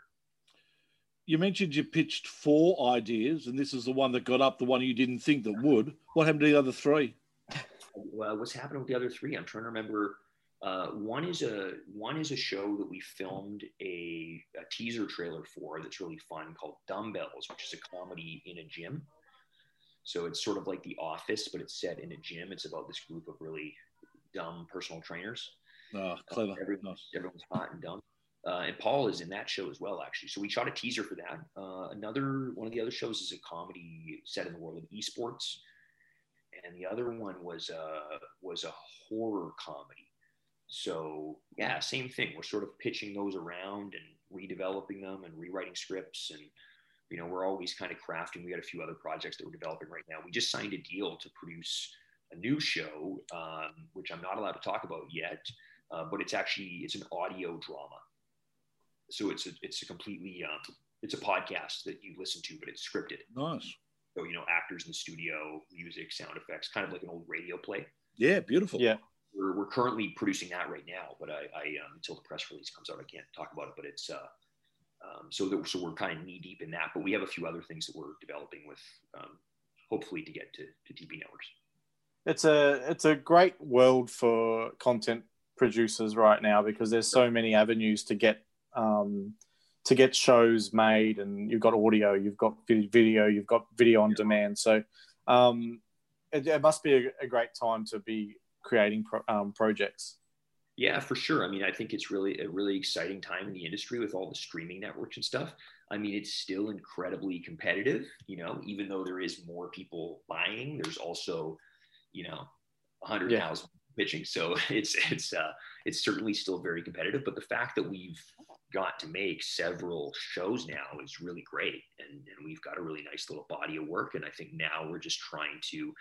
You mentioned you pitched four ideas, and this is the one that got up, the one you didn't think that would. What happened to the other three? Well, what's happening with the other three? I'm trying to remember uh, one is a one is a show that we filmed a, a, teaser trailer for that's really fun called Dumbbells, which is a comedy in a gym. So it's sort of like The Office, but it's set in a gym. It's about this group of really dumb personal trainers. Oh, clever. Uh, everyone, nice. Everyone's hot and dumb. Uh, and Paul is in that show as well, actually. So we shot a teaser for that. Uh, another one of the other shows is a comedy set in the world of esports, and the other one was uh, was a horror comedy so yeah, same thing. We're sort of pitching those around and redeveloping them and rewriting scripts and you know we're always kind of crafting. We got a few other projects that we're developing right now. We just signed a deal to produce a new show, um, which I'm not allowed to talk about yet, uh, but it's actually it's an audio drama. So it's a it's a completely um, it's a podcast that you listen to, but it's scripted. Nice. So you know actors in the studio, music, sound effects, kind of like an old radio play. Yeah, beautiful. Yeah we're, we're currently producing that right now, but I, I um, until the press release comes out, I can't talk about it. But it's uh, um, so that so we're kind of knee deep in that. But we have a few other things that we're developing with, um, hopefully to get to, to TV networks. It's a it's a great world for content producers right now because there's so many avenues to get um, to get shows made, and you've got audio, you've got video, you've got video on demand. So um, it, it, must be a, a, great time to be creating pro, um, projects. Yeah, for sure. I mean, I think it's really a really exciting time in the industry with all the streaming networks and stuff. I mean, it's still incredibly competitive, you know, even though there is more people buying, there's also, you know, 100,000 yeah. Pitching. So it's, it's, uh, it's certainly still very competitive. But the fact that we've got to make several shows now is really great. And, and we've got a really nice little body of work. And I think now we're just trying to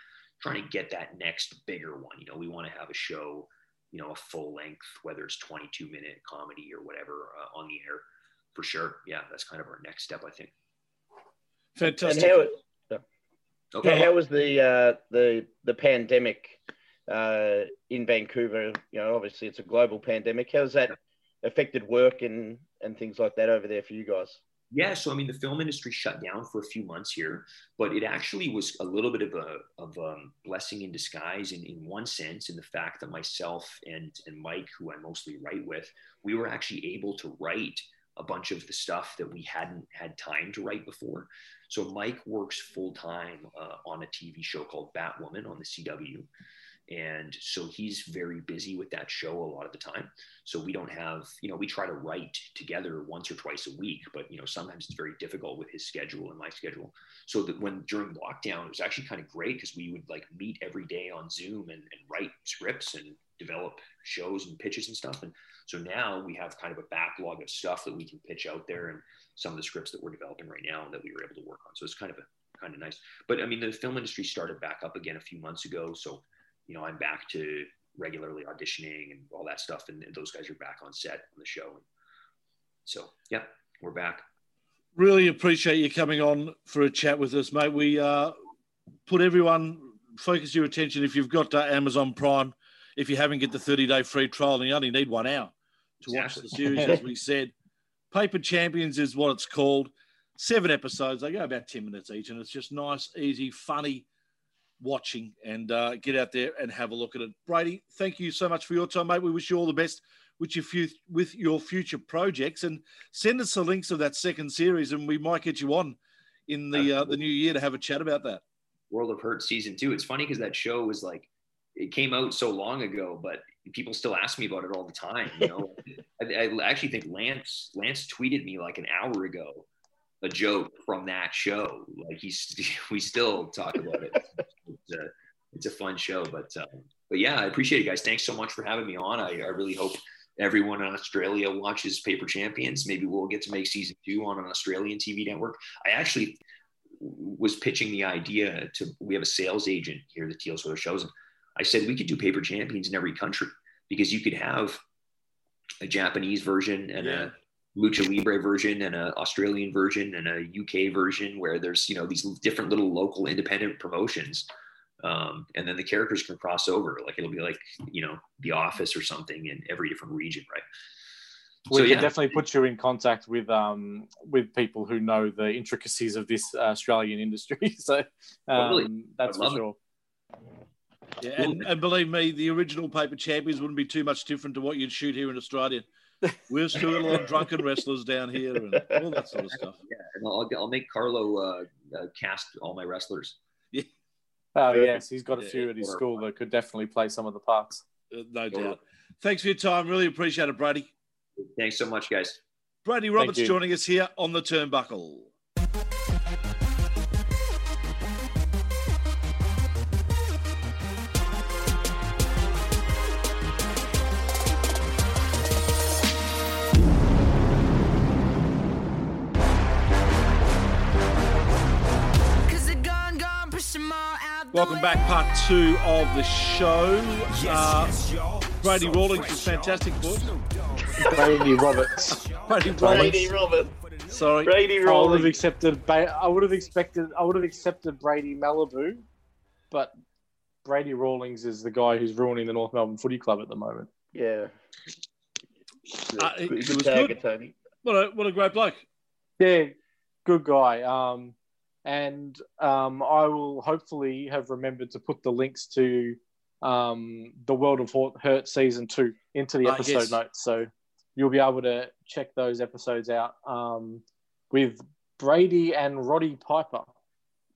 trying to get that next bigger one. You know, we want to have a show, you know, a full length, whether it's 22 minute comedy or whatever uh, on the air for sure. Yeah, that's kind of our next step, I think. Fantastic. And how, okay. how was the uh, the the pandemic uh, in Vancouver? You know, obviously it's a global pandemic. How's that affected work and and things like that over there for you guys? Yeah, so I mean, the film industry shut down for a few months here, but it actually was a little bit of a of a blessing in disguise in, in one sense, in the fact that myself and and Mike, who I mostly write with, we were actually able to write a bunch of the stuff that we hadn't had time to write before. So Mike works full time uh, on a TV show called Batwoman on the CW, and so he's very busy with that show a lot of the time. So we don't have you know we try to write together once or twice a week but you know sometimes it's very difficult with his schedule and my schedule. So that when during lockdown it was actually kind of great because we would like meet every day on zoom and, and write scripts and develop shows and pitches and stuff. And so now we have kind of a backlog of stuff that we can pitch out there and some of the scripts that we're developing right now that we were able to work on. So it's kind of a kind of nice but i mean the film industry started back up again a few months ago. So you know, I'm back to regularly auditioning and all that stuff. And, and those guys are back on set on the show. So, yeah, we're back. Really appreciate you coming on for a chat with us, mate. We uh, put everyone, focus your attention if you've got uh, Amazon Prime. If you haven't, get the 30 day free trial, and you only need one hour to exactly. watch the series, as we said. Paper Champions is what it's called. seven episodes. They go about 10 minutes each, and it's just nice, easy, funny watching. And uh, get out there and have a look at it. Brady, thank you so much for your time, mate. We wish you all the best with your, fu- with your future projects. And send us the links of that second series, and we might get you on in the uh, the new year to have a chat about that. World of Hurt season two. It's funny because that show was like it came out so long ago, but people still ask me about it all the time. You know, I, I, actually think Lance Lance tweeted me like an hour ago a joke from that show. Like he's we still talk about it. It's a, it's a fun show, but uh, but yeah, I appreciate it, guys. Thanks so much for having me on. I, I really hope everyone in Australia watches Paper Champions. Maybe we'll get to make season two on an Australian TV network. I actually was pitching the idea to we have a sales agent here that deals with our shows and I said we could do paper champions in every country because you could have a Japanese version and yeah. a lucha libre version and an Australian version and a UK version where there's you know these different little local independent promotions um, and then the characters can cross over like it'll be like you know the office or something in every different region right we so, can yeah. definitely put you in contact with um, with people who know the intricacies of this Australian industry. so um, totally. that's for sure. Yeah, and, and, believe me, the original Paper Champions wouldn't be too much different to what you'd shoot here in Australia. We're still a lot of drunken wrestlers down here and all that sort of stuff. Yeah, and I'll, I'll make Carlo uh, uh, cast all my wrestlers. Yeah. Oh yes, he's got a few at his school that could definitely play some of the parts. Uh, no doubt. Thanks for your time. Really appreciate it, Brady. Thanks so much, guys. Brady Roberts joining us here on the Turnbuckle. Welcome back, part two of the show. Uh, Brady Rawlings was fantastic, boys. Brady Roberts. Brady Roberts. Brady Roberts. Sorry. Brady Roberts. I would have accepted. I would have expected. I would have accepted Brady Malibu, but Brady Rawlings is the guy who's ruining the North Melbourne Footy Club at the moment. Yeah. Uh, it, it was good. Tony. What a what a great bloke. Yeah, good guy. Um, and um, I will hopefully have remembered to put the links to um, the World of Hurt season two into the ah, episode yes. notes, so you'll be able to check those episodes out um, with Brady and Roddy Piper.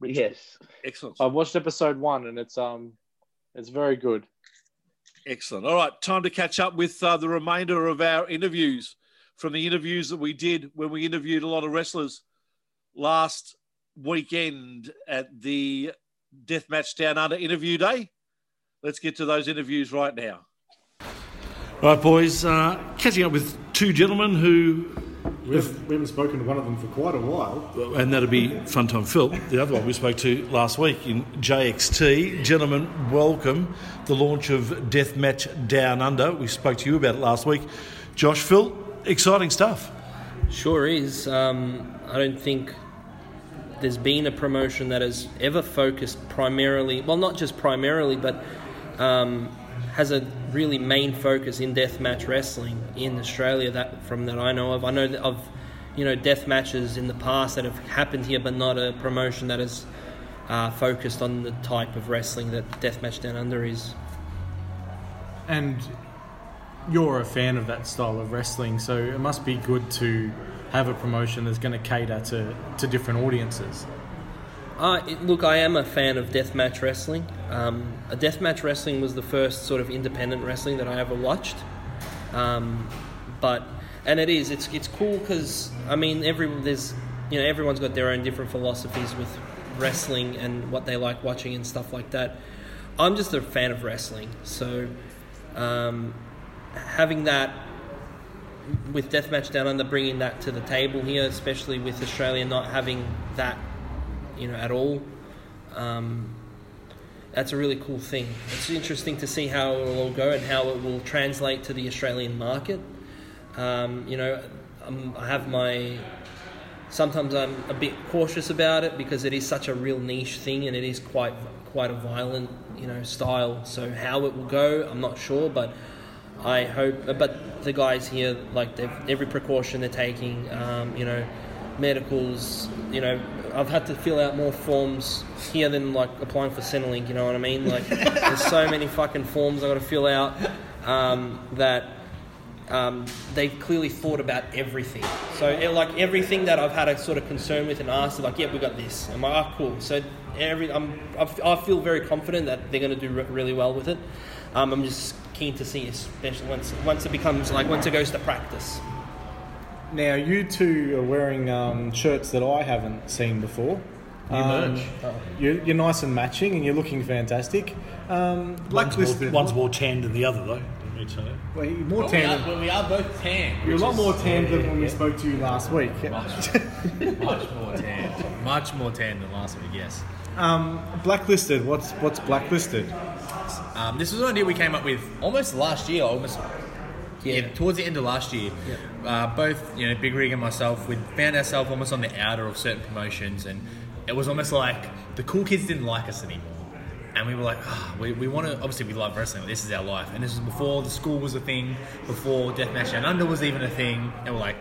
yes, excellent. I watched episode one, and it's um, it's very good. Excellent. All right, time to catch up with uh, the remainder of our interviews from the interviews that we did when we interviewed a lot of wrestlers last weekend at the Deathmatch Down Under interview day. Let's get to those interviews right now. Right, boys, uh, catching up with two gentlemen who. We haven't, we haven't spoken to one of them for quite a while. And that'd be Fun Time Phil, the other one we spoke to last week in JXT. Gentlemen, welcome. The launch of Deathmatch Down Under. We spoke to you about it last week. Josh, Phil, exciting stuff. Sure is. Um, I don't think there's been a promotion that has ever focused primarily, well, not just primarily, but um, has a really main focus in deathmatch wrestling in Australia. That from that I know of, I know of you know death matches in the past that have happened here, but not a promotion that has uh, focused on the type of wrestling that Deathmatch Down Under is. And you're a fan of that style of wrestling, so it must be good to have a promotion that's going to cater to, to different audiences? Uh, it, look, I am a fan of deathmatch wrestling. Um, deathmatch wrestling was the first sort of independent wrestling that I ever watched. Um, but and it is it's it's cool because I mean every there's you know everyone's got their own different philosophies with wrestling and what they like watching and stuff like that. I'm just a fan of wrestling, so um, having that with Deathmatch Down Under bringing that to the table here, especially with Australia not having that, you know, at all. Um, that's a really cool thing. It's interesting to see how it will all go and how it will translate to the Australian market. Um, you know, um, I have my. Sometimes I'm a bit cautious about it because it is such a real niche thing and it is quite quite a violent, you know, style. So how it will go, I'm not sure, but I hope, but the guys here, like every precaution they're taking, um, you know, medicals. You know, I've had to fill out more forms here than like applying for Centrelink. You know what I mean? Like, there's so many fucking forms I got to fill out um, that um, they've clearly thought about everything. So, it, like everything that I've had a sort of concern with and asked, like, "Yeah, we got this." I'm like, "Oh, cool." So, every I'm I feel very confident that they're going to do re- really well with it. Um, I'm just keen to see, especially once once it becomes like once it goes to practice. Now, you two are wearing um, shirts that I haven't seen before. New Um, merch. You're, you're nice and matching, and you're looking fantastic. Um, One's more, blacklisted. one's more tan than the other, though. Let me tell you. Well, you're more Well, we, tan. are, well, we are both tan. You're a lot is- more tan than when we spoke to you last week. Much, much more tan. Much more tan than last week, yes. Um, blacklisted. What's what's blacklisted? Um, this was an idea we came up with almost last year, almost yeah, towards the end of last year. Uh, both, you know, Big Rig and myself, we found ourselves almost on the outer of certain promotions, and it was almost like the cool kids didn't like us anymore. And we were like, ah, we, we want to, obviously, we love wrestling, this is our life. And this was before the school was a thing, before Deathmatch Down Under was even a thing. And we're like,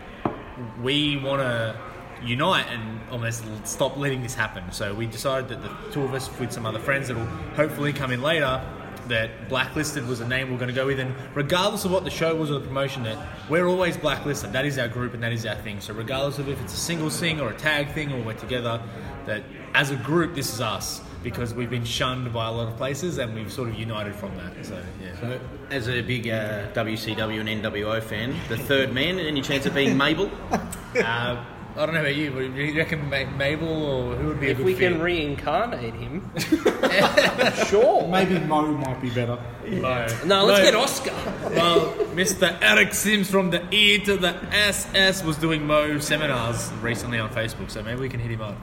we want to unite and almost stop letting this happen. So we decided that the two of us, with some other friends that will hopefully come in later, that Blacklisted was a name we're going to go with. And regardless of what the show was or the promotion, that we're always Blacklisted. That is our group and that is our thing. So regardless of if it's a single thing or a tag thing or we're together, that as a group, this is us. Because we've been shunned by a lot of places and we've sort of united from that. So, yeah. So, as a big uh, WCW and NWO fan, the third man, any chance of being Mabel? Uh, I don't know about you, but do you reckon Ma- Mabel or who would be a If good we fit? can reincarnate him, sure. Maybe Mo might be better. No. No, let's No. get Oscar. Well, Mr. Eric Sims from the E to the SS was doing Mo seminars recently on Facebook, so maybe we can hit him up.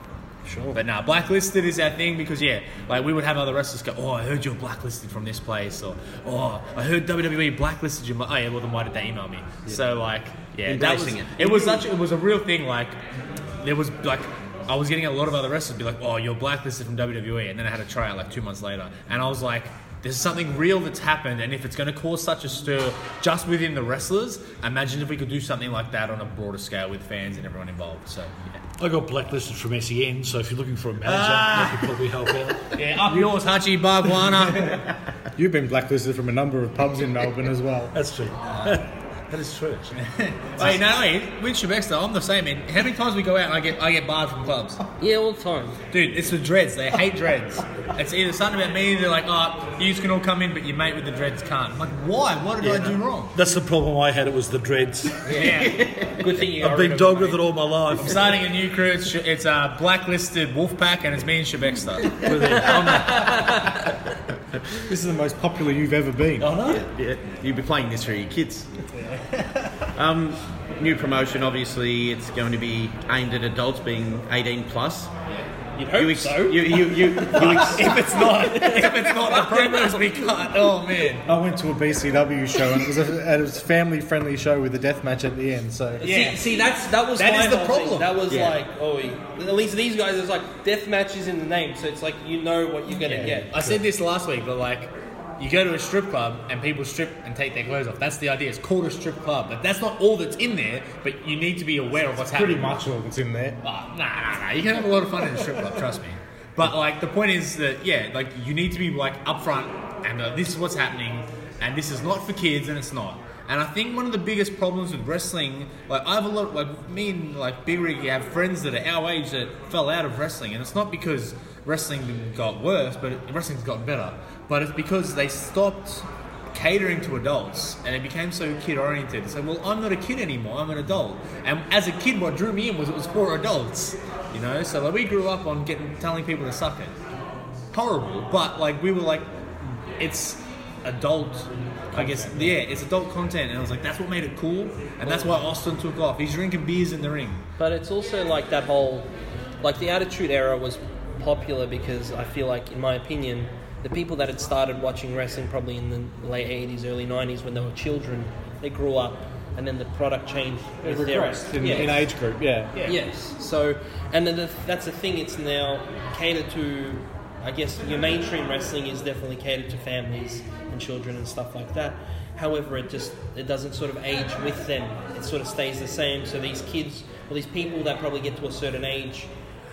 Sure. But nah, blacklisted is our thing because yeah, like we would have other wrestlers go, oh, I heard you're blacklisted from this place, or oh, I heard WWE blacklisted you. Oh yeah, well then why did they email me? So like, yeah, that was, it. it. was such, it was a real thing. Like, there was like. I was getting a lot of other wrestlers be like, "Oh, you're blacklisted from WWE," and then I had a tryout like two months later, and I was like, "There's something real that's happened, and if it's going to cause such a stir just within the wrestlers, imagine if we could do something like that on a broader scale with fans and everyone involved." So, yeah, I got blacklisted from SEN, so if you're looking for a manager, Ah. I could probably help out. yeah up yours, Hachi Barguana. You've been blacklisted from a number of pubs in Melbourne as well. That's true. That is true. actually. Wait, no, wait, with Shebexter, I'm the same, man. How many times we go out and I get I get barred from clubs? Yeah, all the time. Dude, it's the dreads. They hate dreads. It's either something about me, they're like, oh, you can all come in, but your mate with the dreads can't. I'm like, why? What did I do wrong? That's the problem I had. It was the dreads. Yeah. Good thing you I've got been rid of dog it, with mate. it all my life. I'm starting a new crew. It's, it's a blacklisted Wolfpack, and it's me and Shebexter. This is the most popular you've ever been. I know. Yeah, You'd be playing this for your kids. Um, new promotion, obviously, it's going to be aimed at adults being 18 plus. You'd hope You, ex- so. you, you, you, you ex- if it's not, if it's not the promos we cut, oh man. I went to a BCW show and it was a, it was a family friendly show with a death match at the end. So Yeah. See, see, that's that was That my is the whole thing. problem. That was Yeah. like, oh, at least these guys, it's like death matches in the name, so it's like you know what you're gonna get. I said this last week, but like, you go to a strip club and people strip and take their clothes off. That's the idea. It's called a strip club, but that's not all that's in there. But you need to be aware of what's happening. pretty happening. much all that's in there. Oh, nah, nah, nah. You can have a lot of fun in a strip club, trust me. But like the point is that yeah, like you need to be like upfront and uh, this is what's happening, and this is not for kids, and it's not. And I think one of the biggest problems with wrestling, like I have a lot, like me and like Big Rig have friends that are our age that fell out of wrestling, and it's not because wrestling got worse, but wrestling's wrestling's better. But it's because they stopped catering to adults and it became so kid oriented. So, well, I'm not a kid anymore, I'm an adult. And as a kid, what drew me in was it was for adults, you know? So, like, we grew up on getting telling people to suck it. Horrible, but like, we were like, it's adult. I guess, yeah, it's adult content, and I was like, that's what made it cool, and that's why Austin took off. He's drinking beers in the ring. But it's also like that whole, like the Attitude Era was popular because I feel like, in my opinion, the people that had started watching wrestling probably in the late 80s, early 90s when they were children, they grew up and then the product changed. It with regressed in, Yeah. in age group, yeah. Yes. So, and then the, that's the thing. It's now catered to. I guess your mainstream wrestling is definitely catered to families and children and stuff like that. However, it just it doesn't sort of age with them. It sort of stays the same. So these kids or these people that probably get to a certain age,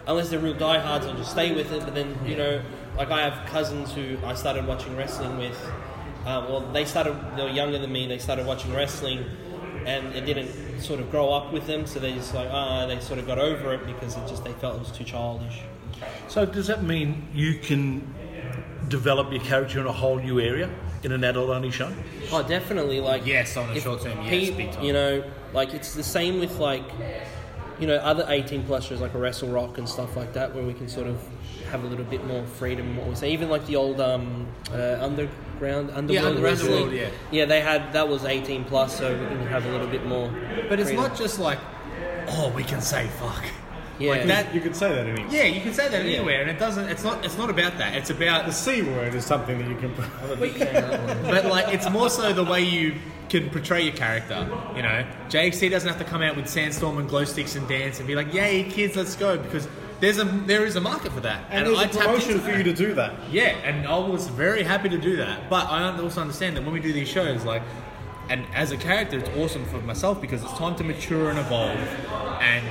unless they're real diehards, they'll just stay with it. But then you know, like I have cousins who I started watching wrestling with. Um, well, they started they were younger than me. They started watching wrestling, and it didn't sort of grow up with them. So they just like ah, they sort of got over it because it just they felt it was too childish. So does that mean you can develop your character in a whole new area in an adult-only show? Oh, definitely. Like Yes, on a short term, yes, big time. You know, like it's the same with like, you know, other eighteen plus shows like a Wrestle Rock and stuff like that, where we can sort of have a little bit more freedom. in What we say, even like the old um, uh, underground underworld Underground wrestling. World, yeah. yeah, they had that was eighteen plus, so we can have a little bit more. But it's freedom. not just like, oh, we can say fuck. Yeah. Like that. You could say that anywhere. Yeah, you can say that anywhere, and it doesn't. It's not. It's not about that. It's about The C word is something that you can. I'm a big fan of that one. but like it's more so the way you can portray your character. You know, JXT doesn't have to come out with sandstorm and glow sticks and dance and be like, "Yay, kids, let's go!" Because there's a there is a market for that, And, there's I a tapped promotion into for that. you to do that. Yeah, and I was very happy to do that. But I also understand that when we do these shows, like, and as a character, it's awesome for myself because it's time to mature and evolve, and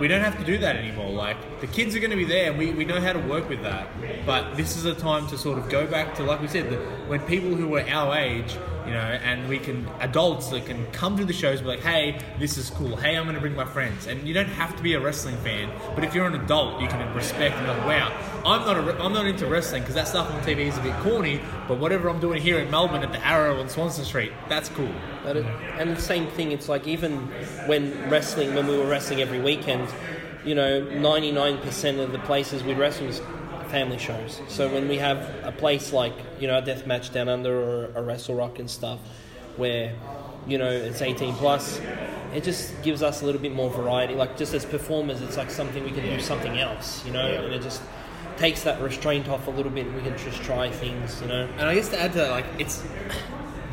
we don't have to do that anymore. Like, the kids are going to be there, and we, we know how to work with that. But this is a time to sort of go back to, like we said, the, when people who were our age, you know, and we can, adults that can come to the shows be like, hey, this is cool. Hey, I'm going to bring my friends. And you don't have to be a wrestling fan, but if you're an adult, you can respect and like, wow, I'm not, a, I'm not into wrestling because that stuff on TV is a bit corny, but whatever I'm doing here in Melbourne at the Arrow on Swanston Street, that's cool. It, and the same thing, it's like even when wrestling, when we were wrestling every weekend, you know, 99% of the places we wrestle was family shows. So when we have a place like, you know, a death match down under or a wrestle rock and stuff, where, you know, it's 18 plus, it just gives us a little bit more variety. Like just as performers, it's like something we can do something else, you know, and it just takes that restraint off a little bit. We can just try things, you know. And I guess to add to that, like it's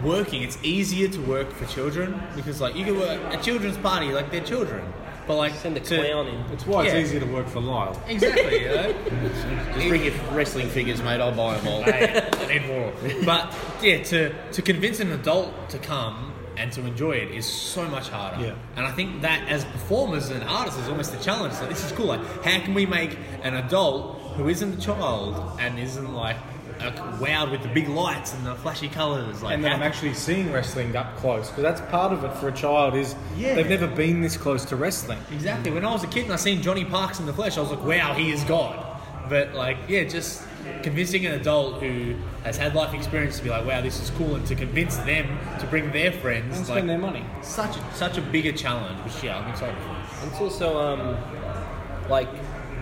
working. It's easier to work for children because like you can work a children's party, like they're children, but like Send the to- clown in. That's why it's Yeah. easier to work for Lyle. Exactly. You know? Just bring your wrestling figures, mate. I'll buy them all. Hey, I need more. But yeah, to to convince an adult to come and to enjoy it is so much harder. Yeah. And I think that as performers and artists is almost the challenge. So this is cool. Like, how can we make an adult who isn't a child and isn't like wowed with the big lights and the flashy colours, like and then how- I'm actually seeing wrestling up close because that's part of it for a child is Yeah. they've never been this close to wrestling. Exactly. When I was a kid and I seen Johnny Parks in the flesh, I was like, wow, he is God. But like, yeah, just convincing an adult who has had life experience to be like, wow, this is cool, and to convince them to bring their friends, And like, spend their money. such a, such a bigger challenge. Which yeah, I'm excited for. It's also um, like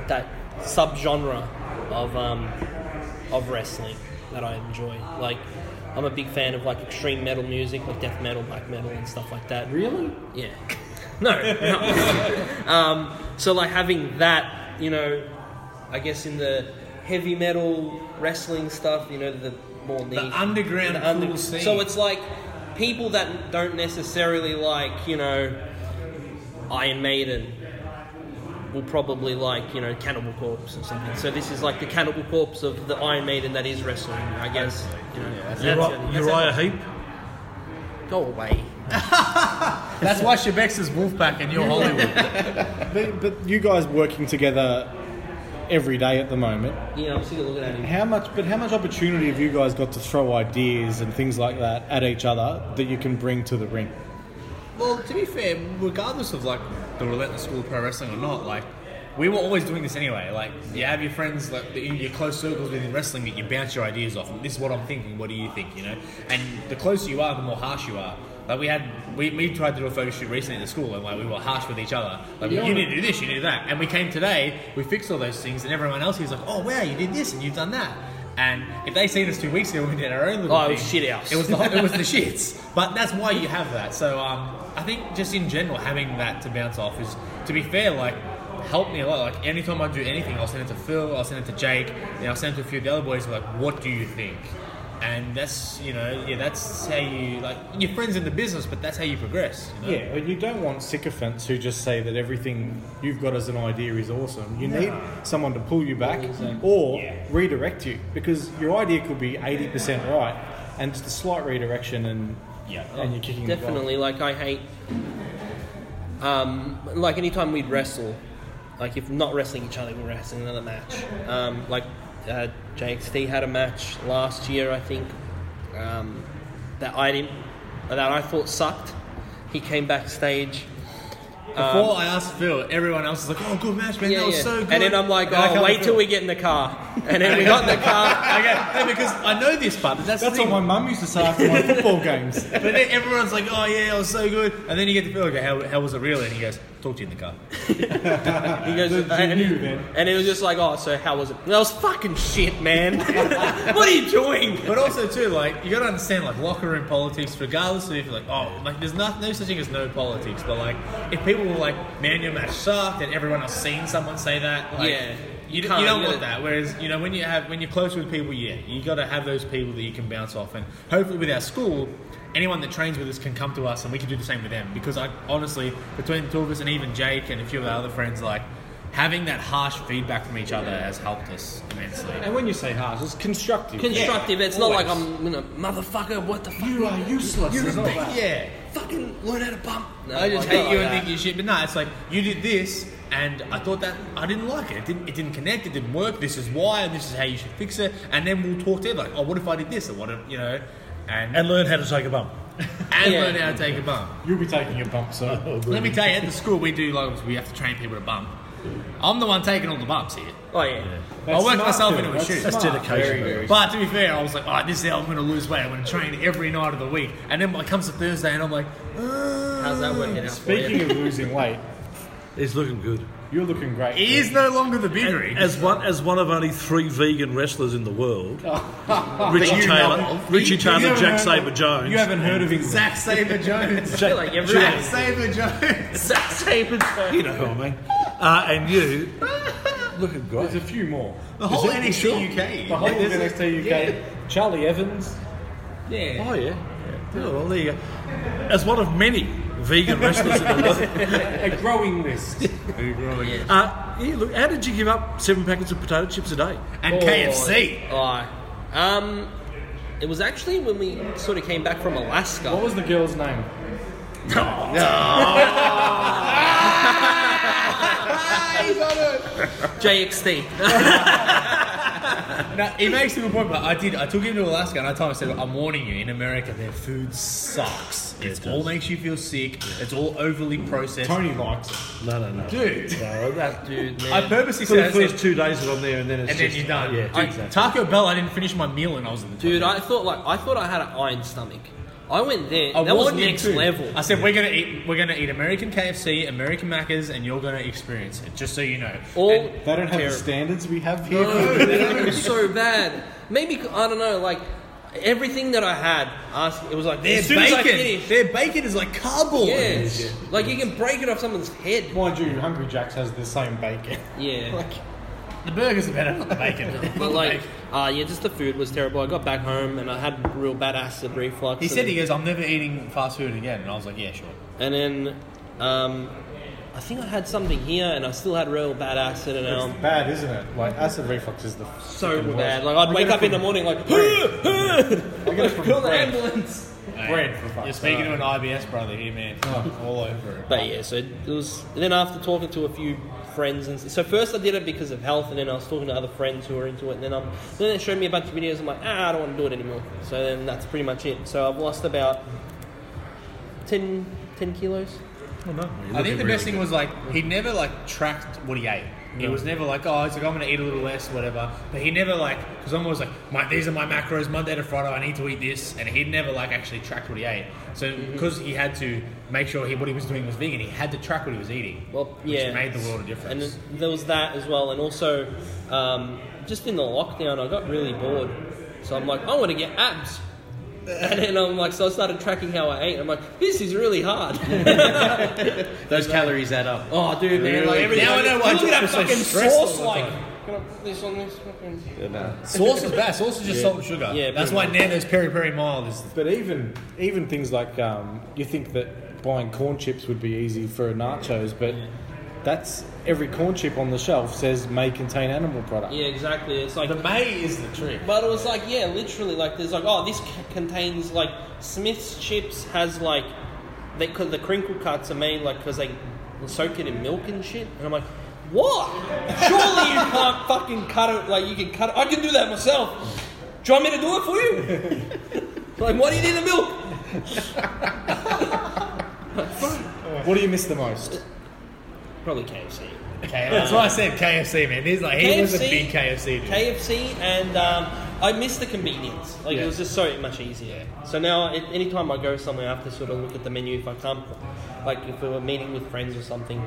that subgenre of um, of wrestling that I enjoy. Like I'm a big fan of like extreme metal music, like death metal, black metal, and stuff like that. Really? Yeah. No. no. um, so like having that, you know, I guess in the heavy metal wrestling stuff, you know, the more niche, underground the under- cool scene. So it's like people that don't necessarily like, you know, Iron Maiden will probably like, you know, Cannibal Corpse or something. So this is like the Cannibal Corpse of the Iron Maiden that is wrestling, I guess. You know, that's- Uri- that's- Uriah Heep. go away. That's why Shebex is Wolfpack and you're Hollywood. But, but you guys working together every day at the moment. Yeah, I'm still looking at him. How much? But how much opportunity have you guys got to throw ideas and things like that at each other that you can bring to the ring? Well, to be fair, regardless of like the relentless school of pro wrestling or not, like we were always doing this anyway. Like you have your friends, like in your close circles within wrestling, that you bounce your ideas off. This is what I'm thinking. What do you think? You know, and the closer you are, the more harsh you are. Like we had, we, we tried to do a photo shoot recently at the school, and like we were harsh with each other. Like you need to do this, you need to do that, and we came today, we fixed all those things, and everyone else was like, oh wow, you did this and you've done that. And if they seen us two weeks ago we did our own little Oh, it was shit house. It was the it was the shits. But that's why you have that. So um, I think just in general having that to bounce off is, to be fair, like helped me a lot. Like anytime I do anything, I'll send it to Phil, I'll send it to Jake, and I'll send it to a few of the other boys. Like, what do you think? And that's you know yeah that's how you like your friends in the business, but that's how you progress. You know? Yeah, but you don't want sycophants who just say that everything you've got as an idea is awesome. You need someone to pull you back or redirect you because your idea could be 80% right and just a slight redirection and Yeah. and you're kicking the. Definitely, like I hate. um, like anytime we'd wrestle, like if not wrestling each other, we're wrestling another match. Um, like uh, JXT had a match last year, I think, um, that I didn't, that I thought sucked. He came backstage. Before um, I asked Phil, everyone else was like, "Oh, good match, man! Yeah, that was yeah. so good." And then I'm like, And oh, wait till we get in the car. And then we got in the car. okay, no, because I know this part, but that's, That's the what my mum used to say after my football games. But then everyone's like, "Oh yeah, it was so good," and then you get to Phil, okay, how, how was it really? And he goes, "Talk to you in the car." He goes, The- the and, you, and it was just like, oh, so how was it? That was fucking shit, man. what are you doing? But also too, like you got to understand, like locker room politics. Regardless of if you're like, oh, like there's not, no such thing as no politics. But like, if people were like, man, your match sucked, and everyone has seen someone say that, like, Yeah. you, d- Can't, you don't want that. Whereas you know when you have when you're close with people, yeah, you got to have those people that you can bounce off, and hopefully with our school. Anyone that trains with us can come to us, and we can do the same with them. Because I honestly, between the two of us, and even Jake and a few of our other friends, like having that harsh feedback from each other has helped us immensely. And when you say harsh, it's constructive. Constructive. it's not like. I'm, you know, motherfucker, what the fuck? You are useless. You're It's a not big- yeah. Fucking learn how to bump. No, I just like, hate you like and that. think you shit, but no, it's like you did this, and I thought that I didn't like it. It didn't, it didn't connect. It didn't work. This is why, and this is how you should fix it. And then we'll talk to it like, oh, what if I did this, or what if you know, and And learn how to take a bump. and Yeah. learn how to take a bump. You'll be taking a bump, so. Let me tell you, at the school we do like we have to train people to bump. I'm the one taking all the bumps here. Oh, yeah. I worked myself Phil. into a That's shoot. That's smart. dedication. Very, very But to be fair, I was like, all right, this is how I'm going to lose weight. I'm going to train every night of the week. And then it comes to Thursday, and I'm like, How's that working out for ah. you? Speaking of losing weight, it's looking good. You're looking great. he is no longer the big rig. As one as one of only three vegan wrestlers in the world. Richie Taylor. Richie Taylor, haven't Jack Sabre Jones. You haven't heard of him. Zack Sabre Jones. I feel like every Zack Sabre Jones. Zack Sabre Jones. You know who I mean. Uh, and you, looking good. There's a few more. The whole NXT UK. The whole of There's- NXT UK. Charlie Evans. Yeah. Oh yeah. Oh, well, there you go. As one of many vegan wrestlers in the world. A growing list. Uh, yeah, look, how did you give up seven packets of potato chips a day? And KFC. Oh, um, it was actually when we sort of came back from Alaska. What was the girl's name? No. JXT. No, he makes a good point, but I did. I took him to Alaska, and I told him, I said, "I'm warning you. In America, their food sucks. It all makes you feel sick. It's all overly processed." Tony likes it. No, no, no. Dude, No, that, Dude, I purposely for the said, I said, first two days that I'm there, and then it's and then just, you're done. Yeah, Dude, exactly. Taco Bell, I didn't finish my meal, and I was in the Dude, I thought like I thought I had an iron stomach. I went there. I that was warned you next too. level. I said we're gonna eat. We're gonna eat American KFC, American Macca's, and you're gonna experience it. Just so you know. All And- They don't have Terrible. the standards we have here. it was so bad. Maybe I don't know. Like everything that I had, asked, it was like their as soon as I bacon. finished, Their bacon is like cardboard. yeah, like you can break it off someone's head. Mind you, Hungry Jack's has the same bacon. Yeah. The burgers are better than the bacon. But like, uh, yeah, just the food was terrible. I got back home and I had real bad acid reflux. he said he goes, "I'm never eating fast food again," and I was like, "Yeah, sure." And then, um, I think I had something here, and I still had real bad acid, and It's um, bad, isn't it? Like acid reflux is the so fucking worst. bad. Like I'd I wake up in the morning like, I get it from call the bread. ambulance. Bread for fuck's You're speaking sake. to an IBS brother here, man. All over it. But yeah, so it was. And Then after talking to a few friends, and so first I did it because of health, and then I was talking to other friends who were into it, and then um, then they showed me a bunch of videos. I'm like, ah, I don't want to do it anymore. So then that's pretty much it. So I've lost about 10, 10 kilos. Oh, no. I think the best thing was like he never like tracked what he ate. He was never like, oh, he's like, I'm gonna eat a little less, whatever. But he never like, because I'm always like, my, these are my macros, Monday to Friday, I need to eat this, and he never like actually tracked what he ate. So because he had to make sure he what he was doing was vegan, he had to track what he was eating. Well, which yeah, made the world a difference. And there was that as well, and also um, just in the lockdown, I got really bored. So I'm like, I want to get abs. And then I'm like, so I started tracking how I ate. I'm like, this is really hard. Those calories add up. oh, dude, man, like Really? everything. Now I know why Look at that people are so fucking stressed all sauce, the like. time. Can I put this on this fucking? Sauce is bad. Sauce is just salt and sugar. Yeah, that's pretty why Nando's peri peri mild is. But even even things like um, you think that buying corn chips would be easy for nachos, but that's every corn chip on the shelf says may contain animal product. Yeah, exactly. It's like The May is the trick. But it was like, yeah, literally, like, there's like, oh, this c- contains like Smith's chips has like, they cause the crinkle cuts are made like because they soak it in milk and shit. And I'm like, what? Surely you can't fucking cut it like you can cut it. I can do that myself. Do you want me to do it for you? like, why do you need the milk? What do you miss the most? Probably KFC. That's why I said KFC, man. He's like he was a big KFC dude. KFC, and um, I miss the convenience. Like Yeah. it was just so much easier. So now, a- anytime I go somewhere, I have to sort of look at the menu if I come, like if we were meeting with friends or something,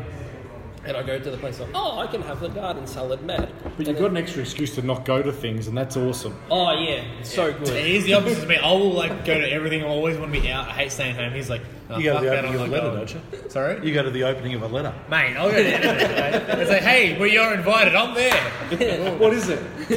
and I go to the place like, oh, I can have the garden salad, mad. But you've got an extra excuse to not go to things, and that's awesome. Oh yeah, it's so good. He's the opposite of me. I will like go to everything. I always want to be out. I hate staying home. He's like, oh, You go to the opening of a letter, don't you? Sorry, You go to the opening of a letter. mate. I'll go to anything. mate. It's like, hey, well, you're invited. I'm there. What is it? he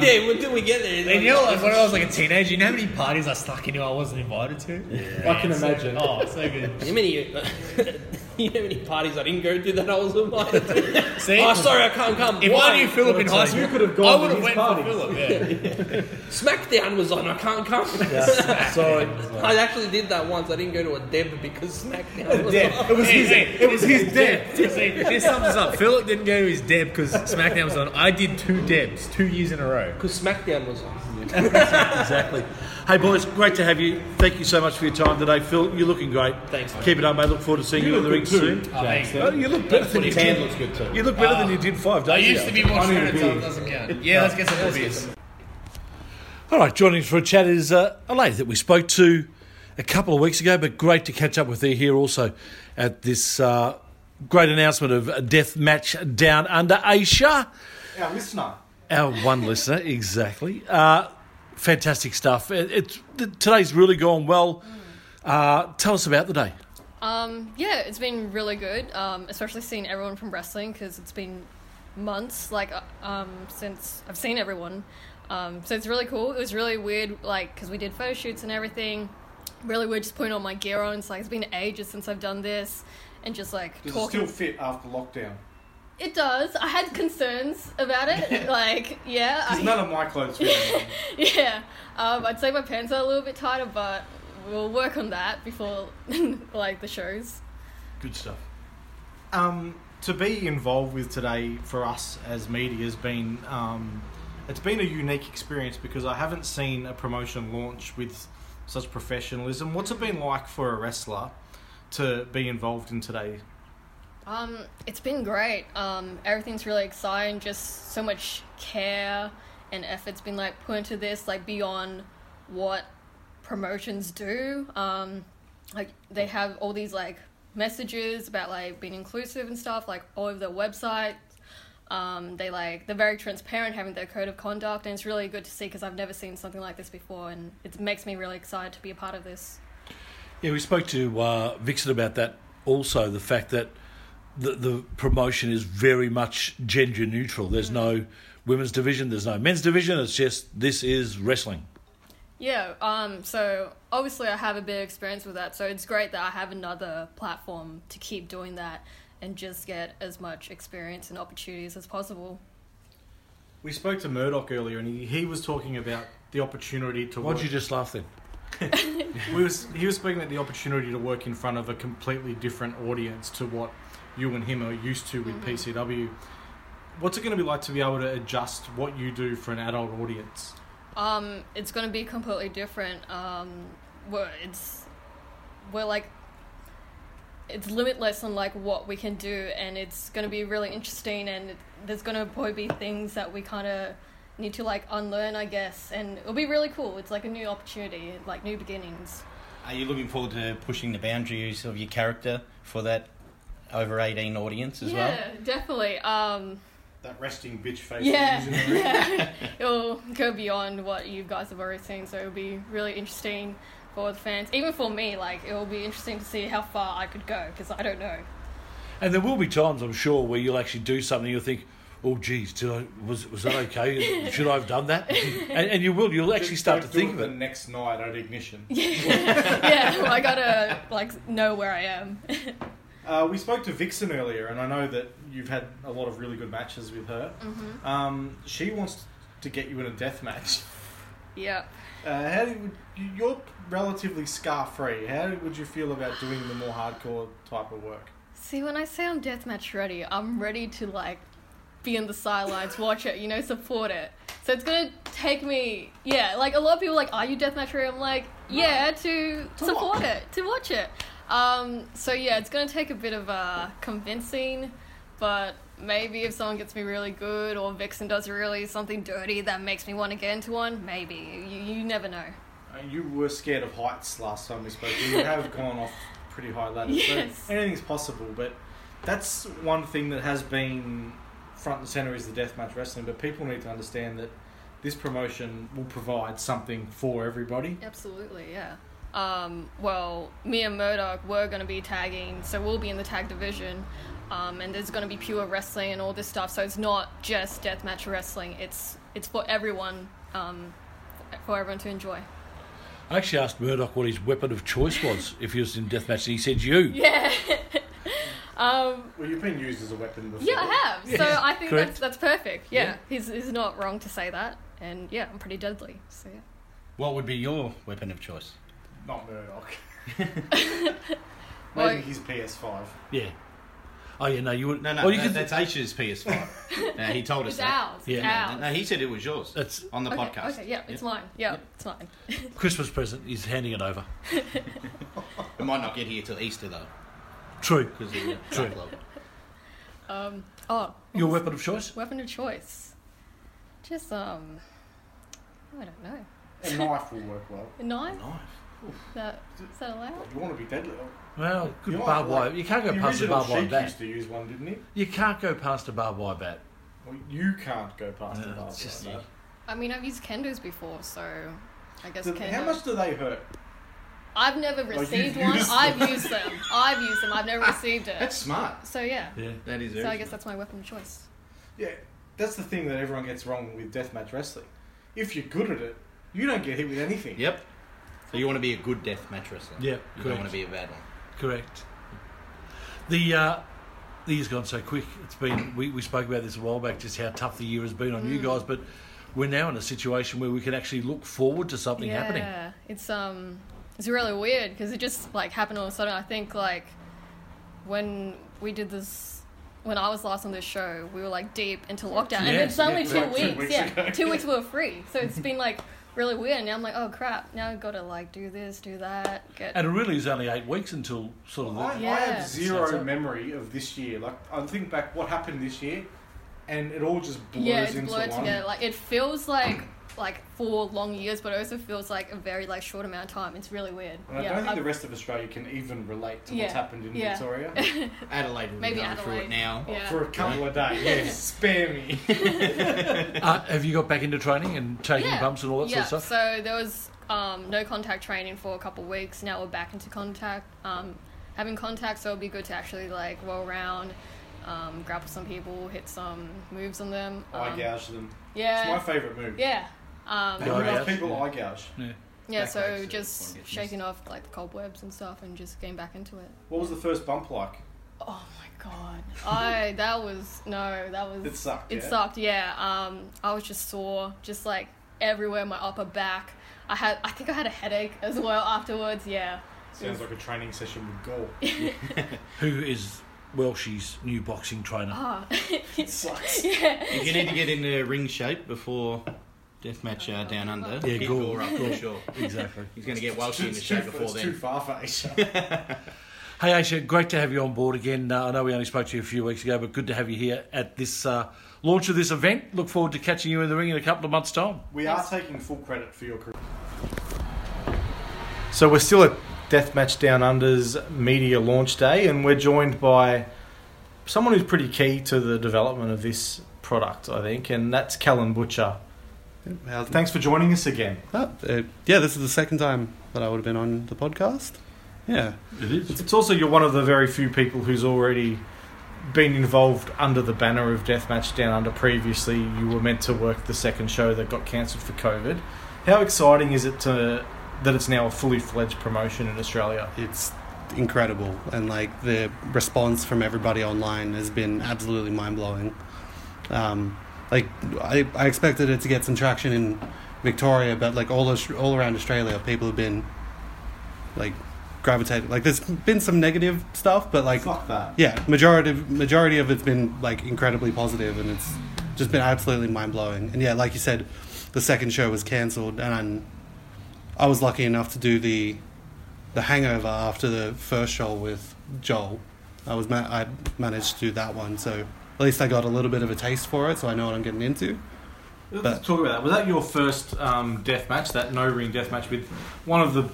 did. When did we get there? And you know, like when I was like a teenager, you know how many parties I snuck into I wasn't invited to? I can imagine. Oh, so good. How many? Uh, you know how many parties I didn't go to that I was invited to? See? oh, sorry, I can't come. If Why? I knew Philip in high school, you could have gone I would have went parties. for Philip. Yeah. SmackDown was on. I can't come. Sorry. I actually did that once. I didn't go to a Deb because SmackDown was Deb. on. It was his. It was his Deb. See, this sums us up. Philip didn't go to his Deb because SmackDown was on. I did two Debs, two years in a row. Because SmackDown was on. exactly. Hey, boys, great to have you. Thank you so much for your time today. Phil, you're looking great. Thanks, mate. Keep it up, mate. Look forward to seeing you, in the ring soon. Oh, thanks. Oh, you look better than you Tan did. looks good too. You look better than you did five I days used ago. to be more I need a shredded, so it beer. doesn't count. Yeah, let's get some more beers. All right, joining us for a chat is uh, a lady that we spoke to a couple of weeks ago, but great to catch up with her here also at this uh, great announcement of a Death Match Down Under Aisha. Our listener. Our one listener, exactly. Uh, fantastic stuff. It, it's today's really gone well. Uh, tell us about the day. Um, yeah, it's been really good, um, especially seeing everyone from wrestling because it's been months like uh, um, since I've seen everyone. Um, so it's really cool. It was really weird, like because we did photo shoots and everything. Really weird, just putting all my gear on. It's like it's been ages since I've done this, and just like Does it still fit after lockdown? It does. I had concerns about it. like, yeah, Because none of my clothes fit. yeah. Um, I'd say my pants are a little bit tighter, but we'll work on that before like the shows. Good stuff. Um, to be involved with today for us as media has been um, it's been a unique experience because I haven't seen a promotion launch with such professionalism. What's it been like for a wrestler to be involved in today? Um, it's been great. Um, everything's really exciting. Just so much care and effort's been like put into this, like beyond what promotions do. Um, like they have all these like messages about like being inclusive and stuff, like all over their website. Um, they like they're very transparent, having their code of conduct, and it's really good to see because I've never seen something like this before, and it makes me really excited to be a part of this. Yeah, we spoke to uh, Vixen about that also, the fact that the, the promotion is very much gender neutral. There's no women's division, there's no men's division, it's just this is wrestling. Yeah, um, so obviously I have a bit of experience with that, so it's great that I have another platform to keep doing that and just get as much experience and opportunities as possible. We spoke to Murdoch earlier, and he, he was talking about the opportunity to. Why'd work- you just laugh then? we was he was speaking about the opportunity to work in front of a completely different audience to what you and him are used to with PCW. What's it going to be like to be able to adjust what you do for an adult audience? Um, it's going to be completely different. Um, we're, it's we're like it's limitless on like what we can do, and it's going to be really interesting. And it, there's going to probably be things that we kind of need to like unlearn, I guess, and it'll be really cool. It's like a new opportunity, like new beginnings. Are you looking forward to pushing the boundaries of your character for that over 18 audience as well? yeah, definitely. Um, That resting bitch face. yeah, that he's in the ring. yeah. it'll go beyond what you guys have already seen. So it'll be really interesting for the fans, even for me. Like it will be interesting to see how far I could go because I don't know. And there will be times, I'm sure, where you'll actually do something you'll think, oh, geez, did I, was, was that okay? Should I have done that? And, and you will, you'll actually start to don't do think it of the it. next night at ignition. yeah, well, I gotta like know where I am. Uh, we spoke to Vixen earlier, and I know that you've had a lot of really good matches with her. Mhm. Um, she wants to get you in a death match. yeah. Uh, how do you, you're relatively scar free? How would you feel about doing the more hardcore type of work? See, when I say I'm deathmatch ready, I'm ready to like be in the sidelines, watch it, you know, support it. So it's gonna take me, yeah. Like a lot of people, are like, are you deathmatch ready? I'm like, yeah, to, support it, to watch it. Um, so yeah, it's gonna take a bit of uh, convincing, but maybe if someone gets me really good or Vixen does really something dirty that makes me want to get into one, maybe you, you never know. Uh, You were scared of heights last time we spoke. You have gone off pretty high ladders. Yes. So anything's possible, but that's one thing that has been front and center is the deathmatch wrestling. But people need to understand that this promotion will provide something for everybody. Absolutely, yeah. Um, well, me and Murdoch were going to be tagging, so we'll be in the tag division. Um, and there's going to be pure wrestling and all this stuff. So it's not just deathmatch wrestling. It's it's for everyone, um, for everyone to enjoy. I actually asked Murdoch what his weapon of choice was if he was in deathmatch, and he said you. Yeah. um, Well, you've been used as a weapon before. yeah, I have. So I think Correct. that's that's perfect. Yeah, Yeah. He's, he's not wrong to say that. And yeah, I'm pretty deadly. So yeah. What would be your weapon of choice? Not Murdoch. Well, Maybe his PS5. Yeah. Oh yeah, no, you wouldn't. No, no, well, you that- could, that's Aisha's PS5. uh, he told us It's that. ours. Yeah. It's No, ours. no, he said it was yours That's on the okay, podcast. Okay, yeah, it's mine. Yeah, it's mine. Christmas present. He's handing it over. It might not get here till Easter though, True. because of True. backlog. um, oh, Your weapon of choice? weapon of choice. Just um, I don't know. A knife will work well. A knife? Knife. That is that allowed? You want to be deadly. Well, good You know, barbed like, wire. You can't go the past the original barbed wire bat. used to use one, didn't he? You can't go past a barbed wire bat. Well, you can't go past No, the barbed just- wire bat. I mean, I've used kendos before, so I guess Do- kendo. How much do they hurt? I've never oh, you've received one. used I've used them. I've used them. I've never received it. That's smart. So yeah. Yeah. That is. So very I guess smart. that's my weapon of choice. Yeah, that's the thing that everyone gets wrong with deathmatch wrestling. If you're good at it, you don't get hit with anything. Yep. So you want to be a good death match wrestler. Yeah, You don't want to be a bad one. Correct. The uh, the year's gone so quick. It's been we, we spoke about this a while back, just how tough the year has been on you Mm. guys, but we're now in a situation where we can actually look forward to something yeah, happening. Yeah, it's um, it's really weird because it just like happened all of a sudden. I think like when we did this, when I was last on this show, we were like deep into lockdown, and Yeah, then suddenly yeah, two like two weeks, weeks yeah, ago. two weeks we were free. So it's been like really weird. And now I'm like, oh crap, now I've got to like do this, do that, get. And it really is only eight weeks until sort of the, I, I have zero like- memory of this year. Like I think back what happened this year, and it all just blurs yeah, it's into blurred one. together. Like it feels like like four long years, but it also feels like a very like short amount of time. It's really weird. And I yeah, don't think I've- the rest of Australia can even relate to what's happened in yeah. Victoria. Adelaide will Maybe be going through Adelaide. it now. Yeah. For a couple of days. Yeah, spare me. uh, have you got back into training and taking yeah. bumps and all that yeah. sort of stuff? So there was um, no contact training for a couple of weeks. Now we're back into contact. Um, having contact, so it'll be good to actually like roll around, um, grapple some people, hit some moves on them. eye Um, gouge them. Yeah. It's my favourite move. Yeah. Um, Make Eye enough gouge, people yeah. eye gouge. yeah. Back So just shaking off like the cobwebs and stuff, and just getting back into it. What was the first bump like? Oh my god. I that was no, that was It sucked, It yeah? sucked, yeah. Um I was just sore, just like everywhere, my upper back. I had I think I had a headache as well afterwards, yeah. Sounds like a training session with Gore. Who is Welshie's new boxing trainer? Ah. It sucks. yeah. You need to get into ring shape before deathmatch uh, down under. Yeah, Hit Gore, Gore up for Gore. sure. Exactly. He's going to get Welshie in the shape too, before it's then. too far for Aisha. Hey, Aisha, great to have you on board again. Uh, I know we only spoke to you a few weeks ago, but good to have you here at this uh, launch of this event. Look forward to catching you in the ring in a couple of months' time. We are taking full credit for your career. So we're still at Deathmatch Down Under's media launch day, and we're joined by someone who's pretty key to the development of this product, I think, and that's Callan Butcher. Thanks for joining us again. Uh, yeah, this is the second time that I would have been on the podcast. Yeah. It is. It's also you're one of the very few people who's already been involved under the banner of Deathmatch Down Under. Previously, you were meant to work the second show that got cancelled for COVID. How exciting is it to that it's now a fully fledged promotion in Australia? It's incredible, and like the response from everybody online has been absolutely mind blowing. Um, like I, I expected it to get some traction in Victoria, but like all all around Australia, people have been like gravitated. Like, there's been some negative stuff, but like, Fuck that. yeah, majority majority of it's been like incredibly positive, and it's just been absolutely mind blowing. And yeah, like you said, the second show was cancelled, and I was lucky enough to do the the hangover after the first show with Joel. I was ma- I managed to do that one, so least I got a little bit of a taste for it, so I know what I'm getting into. Let's But- talk about that. Was that your first um, death match? That no ring death match with one of the,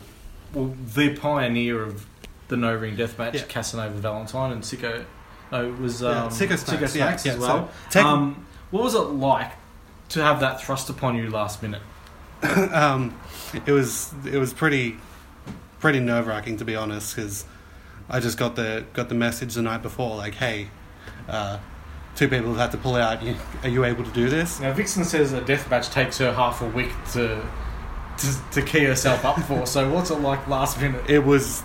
well, the pioneer of the no ring death match, Yeah. Casanova Valentine and Sicko. No, it was um, Yeah, Sicko Smacks, yeah, as so well. tec- um, what was it like to have that thrust upon you last minute? um, it was it was pretty pretty nerve wracking to be honest because I just got the got the message the night before like hey uh, two people have had to pull out you, are you able to do this Now Vixen says a death match takes her half a week to to, to key herself up for. So what's it like last minute? it was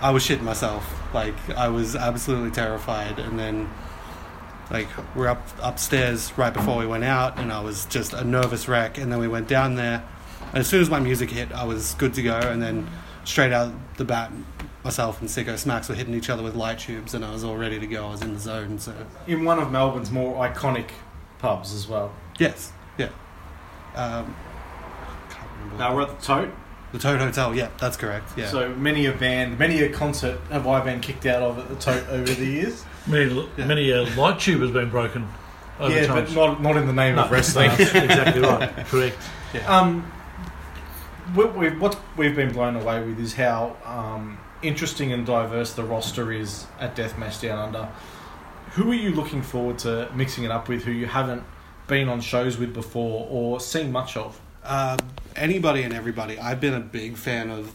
I was shitting myself like I was absolutely terrified and then like we're up upstairs right before we went out and I was just a nervous wreck and then we went down there and as soon as my music hit I was good to go and then straight out the bat myself and Sicko Smacks were hitting each other with light tubes and I was all ready to go I was in the zone so In one of Melbourne's more iconic pubs as well. yes yeah um, can't remember. Now we're at the Tote. the Tote Hotel yeah that's correct yeah So many a band, many a concert have I been kicked out of at the Tote over the years. Many, many a light tube has been broken over yeah, time. but not not in the name No, of wrestling. exactly right. Correct. Um, what we've, what we've been blown away with is how um, interesting and diverse the roster is at Deathmatch Down Under. Who are you looking forward to mixing it up with? Who you haven't been on shows with before or seen much of? Uh, anybody and everybody. I've been a big fan of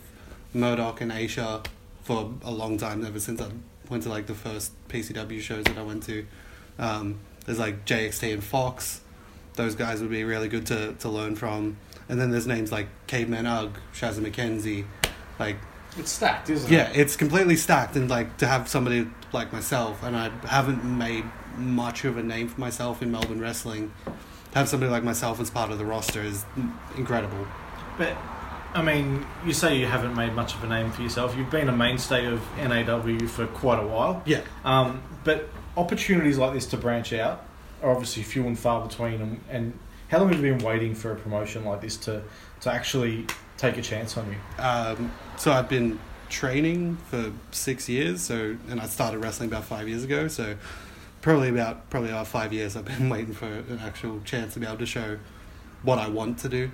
Murdoch and Aisha for a long time, ever since I went to like the first PCW shows that I went to. Um, there's like JXT and Fox. Those guys would be really good to, to learn from. And then there's names like Caveman Ugg, Shazza McKenzie. Like, It's stacked, isn't yeah, it? Yeah, it's completely stacked. And like to have somebody like myself, and I haven't made much of a name for myself in Melbourne wrestling. To have somebody like myself as part of the roster is incredible. But I mean, you say you haven't made much of a name for yourself. You've been a mainstay of NAW for quite a while. Yeah. Um, but opportunities like this to branch out are obviously few and far between. And, and how long have you been waiting for a promotion like this to, to actually take a chance on you? Um, so I've been training for six years. So and I started wrestling about five years ago. So probably about probably about five years I've been waiting for an actual chance to be able to show what I want to do.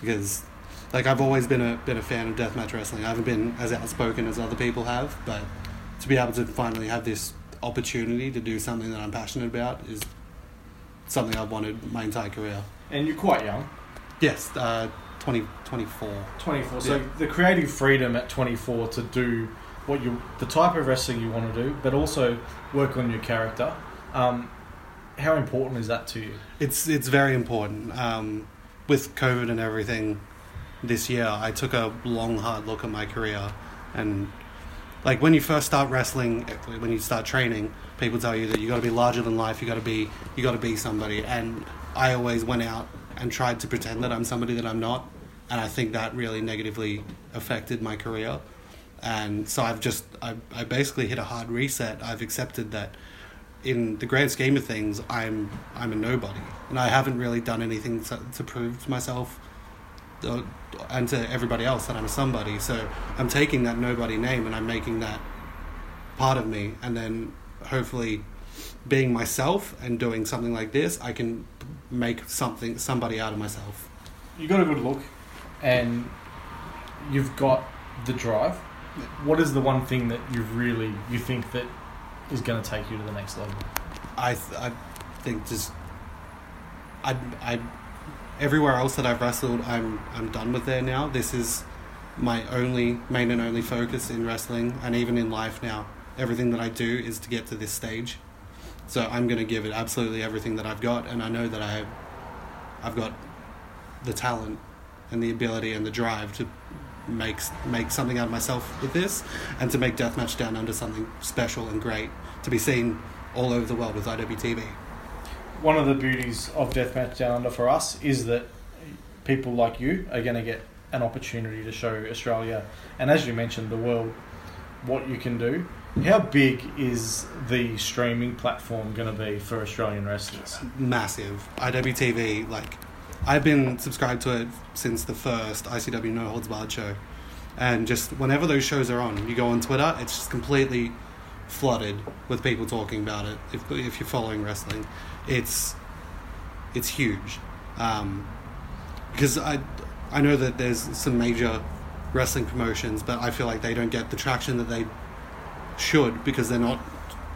Because like I've always been a been a fan of deathmatch wrestling. I haven't been as outspoken as other people have, but to be able to finally have this opportunity to do something that I'm passionate about is something I've wanted my entire career. And you're quite young, Yes, uh, 20, 24. 24. So Yeah. the creative freedom at 24 to do what you, the type of wrestling you want to do, but also work on your character. Um, how important is that to you? It's it's very important. Um, with COVID and everything, this year I took a long, hard look at my career, and like when you first start wrestling, when you start training, people tell you that you got to be larger than life. You got to be you got to be somebody, and I always went out and tried to pretend that I'm somebody that I'm not, and I think that really negatively affected my career. And so I've just I, I basically hit a hard reset. I've accepted that in the grand scheme of things, I'm I'm a nobody, and I haven't really done anything to, to prove to myself uh, and to everybody else that I'm somebody. So I'm taking that nobody name and I'm making that part of me, and then hopefully being myself and doing something like this, I can make something somebody out of myself. You got a good look, and you've got the drive. What is the one thing that you really you think that is going to take you to the next level? I th- I think just I I everywhere else that I've wrestled, I'm I'm done with there now. This is my only main and only focus in wrestling, and even in life now. Everything that I do is to get to this stage. So I'm going to give it absolutely everything that I've got, and I know that I have I've got the talent and the ability and the drive to make make something out of myself with this, and to make Deathmatch Down Under something special and great to be seen all over the world with IWTV. One of the beauties of Deathmatch Down Under for us is that people like you are going to get an opportunity to show Australia, and as you mentioned, the world, what you can do. How big is the streaming platform going to be for Australian wrestlers? massive. IWTV, like, I've been subscribed to it since the first ICW No Holds Barred show. And just whenever those shows are on, you go on Twitter, it's just completely flooded with people talking about it. If, if you're following wrestling, it's it's huge. Um, because I I know that there's some major wrestling promotions, but I feel like they don't get the traction that they should because they're not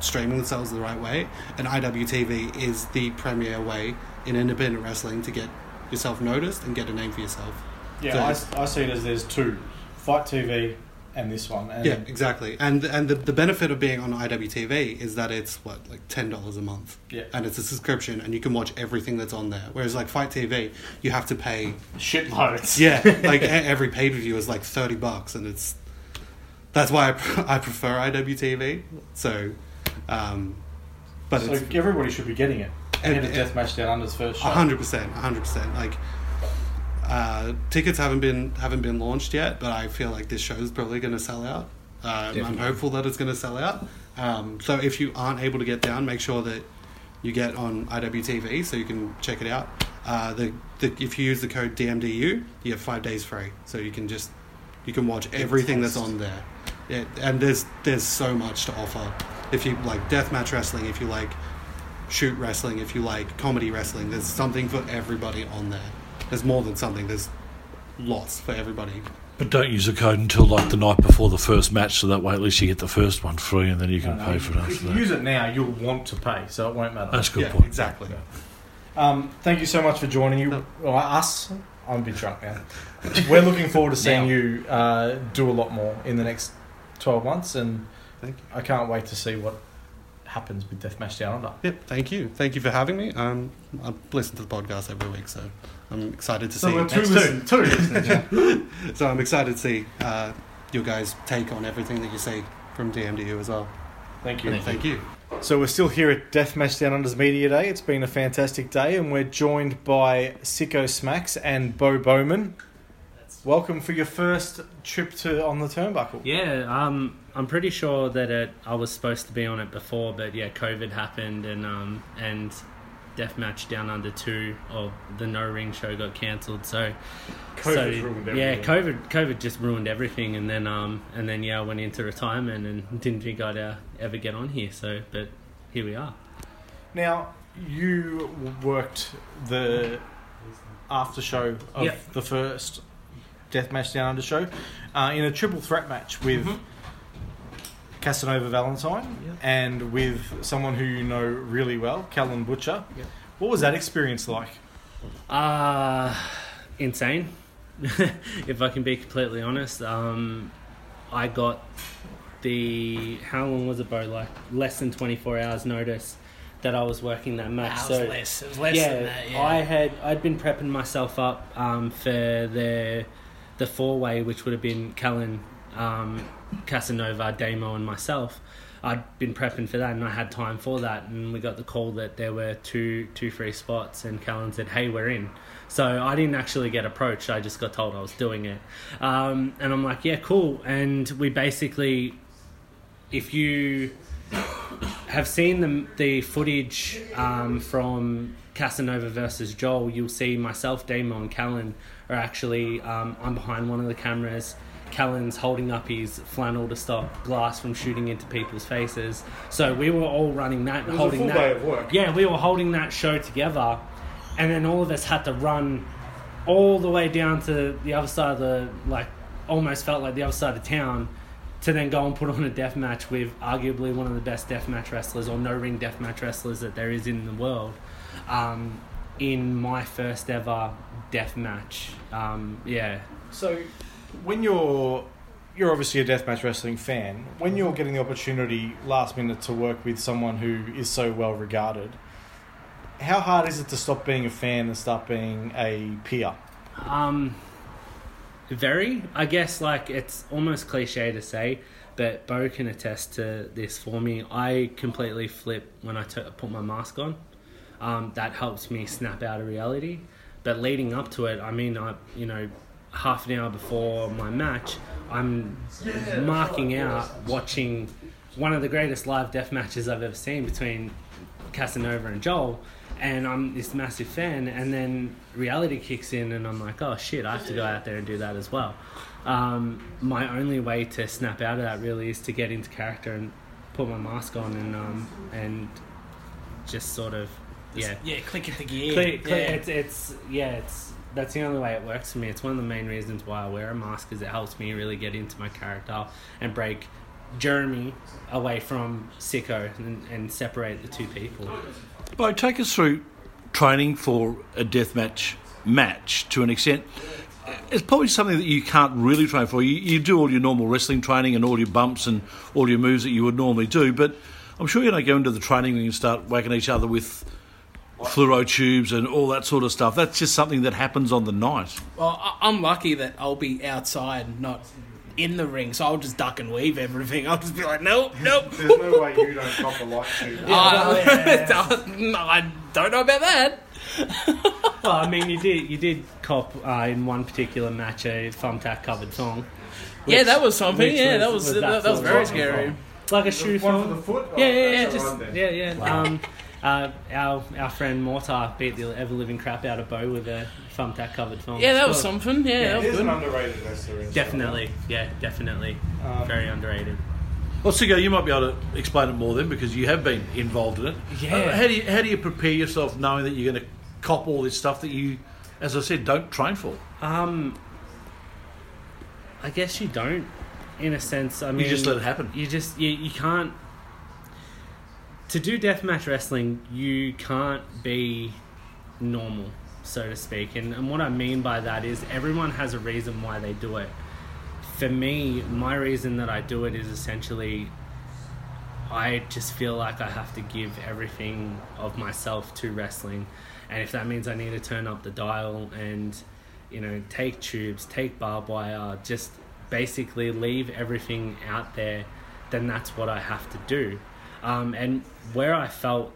streaming themselves the right way. And IWTV is the premier way in independent wrestling to get yourself noticed and get a name for yourself. Yeah, So- I, I see it as there's two, FITE TV and this one. And yeah, exactly. And and the, the benefit of being on IWTV is that it's what like ten dollars a month. Yeah. And it's a subscription, and you can watch everything that's on there. Whereas like FITE TV, you have to pay shitloads. Yeah, like every pay per view is like thirty bucks, and it's that's why I, I prefer IWTV. So, um, but so it's everybody should be getting it. And- And, and Deathmatch Down Under's first show. Hundred percent, hundred percent. Like uh, tickets haven't been haven't been launched yet, but I feel like this show is probably going to sell out. Um, I'm hopeful that it's going to sell out. Um, so if you aren't able to get down, make sure that you get on IWTV so you can check it out. Uh, the, the if you use the code DMDU, you have five days free, so you can just you can watch everything that's on there. Yeah, and there's there's so much to offer. If you like deathmatch wrestling, if you like shoot wrestling, if you like comedy wrestling, there's something for everybody on there. There's more than something. There's lots for everybody. But don't use the code until like the night before the first match, so that way at least you get the first one free, and then you can No, pay for it If after you that. use it now, you'll want to pay, so it won't matter. That's a good Yeah, point. exactly. Um, thank you so much for joining you. Well, us, I'm a bit drunk now. We're looking forward to seeing Now. you uh, do a lot more in the next 12 months, and Thank you. I can't wait to see what happens with Deathmatch Down Under. Yep, thank you. Thank you for having me. Um, I listen to the podcast every week, so I'm excited to So see. we're two, listen, two listeners. so I'm excited to see uh, your guys' take on everything that you say from DMDU as well. Thank you. Thank you. So we're still here at Deathmatch Down Under's Media Day. It's been a fantastic day, and we're joined by Sicko Smacks and Bo Bowman. Welcome for your first trip to on the turnbuckle. Yeah, um, I'm pretty sure that it, I was supposed to be on it before, but yeah, COVID happened and um, and Deathmatch Down Under two or the No Ring show got cancelled. So COVID so, ruined Yeah. COVID COVID just ruined everything, and then um and then yeah, I went into retirement and didn't think I'd uh, ever get on here. So, but here we are. Now you worked the after show of Yep. the first Deathmatch Down Under show uh, in a triple threat match with Mhm. Casanova Valentine Yep. and with someone who you know really well, Callan Butcher. Yep. What was that experience like? Uh, insane. if I can be completely honest, um, I got the how long was it, bro? Like less than twenty four hours notice that I was working that match. That so less. It was less yeah, than that, yeah. I had I'd been prepping myself up um, for the the four way, which would have been Callan, um, Casanova, Damo, and myself. I'd been prepping for that, and I had time for that. And we got the call that there were two two free spots, and Callan said, "Hey, we're in." So I didn't actually get approached. I just got told I was doing it, um, and I'm like, "Yeah, cool." And we basically, if you have seen the the footage um, from Casanova versus Joel, you'll see myself, Damon, and Callan are actually um, I'm behind one of the cameras. Callan's holding up his flannel to stop glass from shooting into people's faces. So we were all running that, and was a holding that. day of work. Yeah, we were holding that show together, and then all of us had to run all the way down to the other side of the like almost felt like the other side of town to then go and put on a death match with arguably one of the best death match wrestlers or no ring death match wrestlers that there is in the world um, in my first ever death match um, yeah So, when you're you're obviously a deathmatch wrestling fan, when you're getting the opportunity last minute to work with someone who is so well regarded, how hard is it to stop being a fan and start being a peer? Um, very. I guess like it's almost cliche to say, but Bo can attest to this for me. I completely flip when I t- put my mask on. Um, that helps me snap out of reality. But leading up to it, I mean, I you know, half an hour before my match, I'm marking out watching one of the greatest live death matches I've ever seen between Casanova and Joel. And I'm this massive fan, and then reality kicks in, and I'm like, oh shit, I have to go out there and do that as well. Um, my only way to snap out of that really is to get into character and put my mask on and um, and just sort of yeah Yeah, click into gear. Clear, clear, Yeah. It's, it's yeah, it's that's the only way it works for me. It's one of the main reasons why I wear a mask is it helps me really get into my character and break Jeremy away from Sicko and, and separate the two people. Bo, take us through training for a deathmatch match to an extent. It's probably something that you can't really train for. You, you do all your normal wrestling training and all your bumps and all your moves that you would normally do, but I'm sure you don't go into the training and you start whacking each other with fluoro tubes and all that sort of stuff. That's just something that happens on the night. Well, I- I'm lucky that I'll be outside, not in the ring, so I'll just duck and weave everything. I'll just be like, nope, nope. There's no way you don't cop a light tube. Uh, no, I don't know about that. well, I mean, you did you did cop uh, in one particular match a thumbtack covered thong. Yeah, that was something. which Yeah, that was- that- that was very scary. awful. Like a shoe One thong. for the foot? Yeah, Oh, yeah, yeah. Just all right yeah, yeah. Wow. Um, uh, our our friend Mortar beat the ever living crap out of Bo with a thumbtack covered thong. Yeah, that was Well, something. Yeah, that was He's good. an underrated wrestler. in Definitely, yeah, definitely, Um, very underrated. Well, Sicko, you might be able to explain it more then because you have been involved in it. Yeah. Uh, how do you how do you prepare yourself knowing that you're going to cop all this stuff that you, as I said, don't train for? Um, I guess you don't, in a sense. I mean, you just let it happen. You just you, you can't. To do deathmatch wrestling, you can't be normal, so to speak. And, and what I mean by that is everyone has a reason why they do it. For me, my reason that I do it is essentially I just feel like I have to give everything of myself to wrestling. And if that means I need to turn up the dial and, you know, take tubes, take barbed wire, just basically leave everything out there, then that's what I have to do. Um, and where I felt